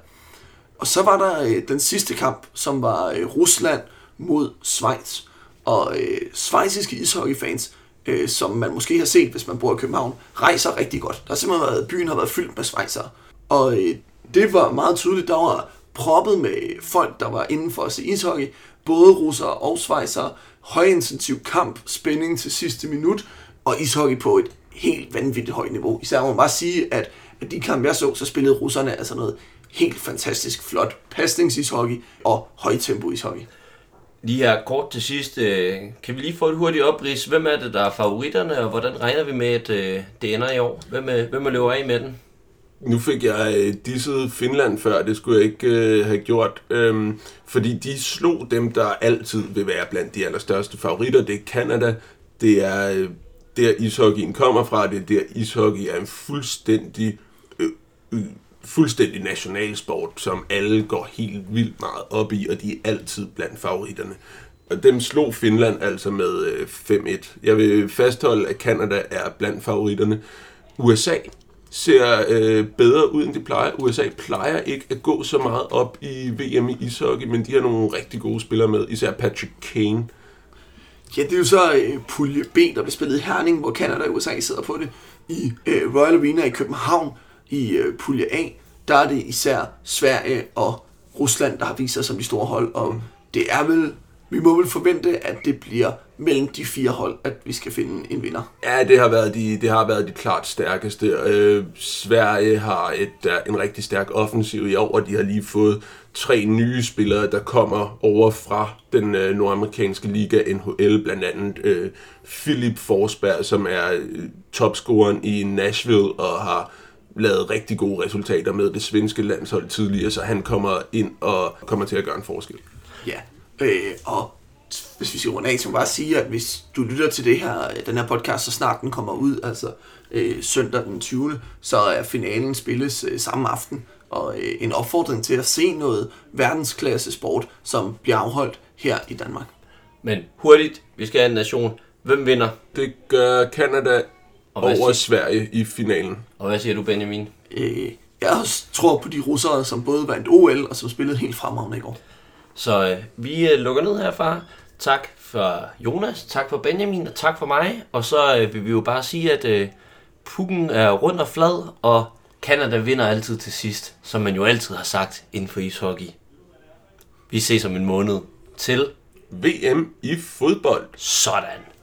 Og så var der øh, den sidste kamp, som var øh, Rusland mod Schweiz. Og øh, schweiziske ishockeyfans, øh, som man måske har set, hvis man bor i København, rejser rigtig godt. Der har simpelthen været, byen har været fyldt med schweizere. Og øh, det var meget tydeligt, der var proppet med folk, der var inden for at se ishockey. Både russere og schweizere. Højintensiv kamp, spænding til sidste minut, og ishockey på et helt vanvittigt højt niveau. Især må man bare sige, at, de kampe, jeg så, så spillede russerne altså noget helt fantastisk flot pasningsishockey og højtempo ishockey. Lige her kort til sidst, øh, kan vi lige få et hurtigt oprids. Hvem er det, der er favoritterne, og hvordan regner vi med, at øh, det ender i år? Hvem, øh, hvem er løber af med den? Nu fik jeg disset Finland før, det skulle jeg ikke have gjort, øhm, fordi de slog dem, der altid vil være blandt de allerstørste favoritter. Det er Canada, det er der ishockeyen kommer fra, det er der ishockey er en fuldstændig, øh, øh, fuldstændig nationalsport, som alle går helt vildt meget op i, og de er altid blandt favoritterne. Og dem slog Finland altså med øh, 5-1. Jeg vil fastholde, at Canada er blandt favoritterne. USA ser øh, bedre ud, end de plejer. USA plejer ikke at gå så meget op i VM i ishockey, men de har nogle rigtig gode spillere med, især Patrick Kane. Ja, det er jo så øh, pulje B, der bliver spillet i Herning, hvor Canada og USA sidder på det. I øh, Royal Arena i København i øh, pulje A, der er det især Sverige og Rusland, der har vist sig som de store hold, og det er vel, vi må vel forvente, at det bliver mellem de fire hold, at vi skal finde en vinder. Ja, det har været de, det har været de klart stærkeste. Øh, Sverige har et, en rigtig stærk offensiv i år, og de har lige fået tre nye spillere, der kommer over fra den øh, nordamerikanske liga NHL, blandt andet øh, Philip Forsberg, som er øh, topscoreren i Nashville og har lavet rigtig gode resultater med det svenske landshold tidligere, så han kommer ind og kommer til at gøre en forskel. Ja, øh, og hvis vi skal runde af, så må jeg bare sige, at hvis du lytter til det her, den her podcast, så snart den kommer ud, altså øh, søndag den 20., så er finalen spilles øh, samme aften, og øh, en opfordring til at se noget verdensklasse sport, som bliver afholdt her i Danmark. Men hurtigt, vi skal have en nation. Hvem vinder? Det gør hvad over siger- Sverige i finalen. Og hvad siger du, Benjamin? Øh, jeg tror på de russere, som både vandt OL og som spillede helt fremragende i går. Så øh, vi øh, lukker ned herfra. Tak for Jonas, tak for Benjamin, og tak for mig. Og så øh, vil vi jo bare sige, at øh, pukken er rund og flad, og Canada vinder altid til sidst, som man jo altid har sagt inden for ishockey. Vi ses om en måned til VM i fodbold. sådan.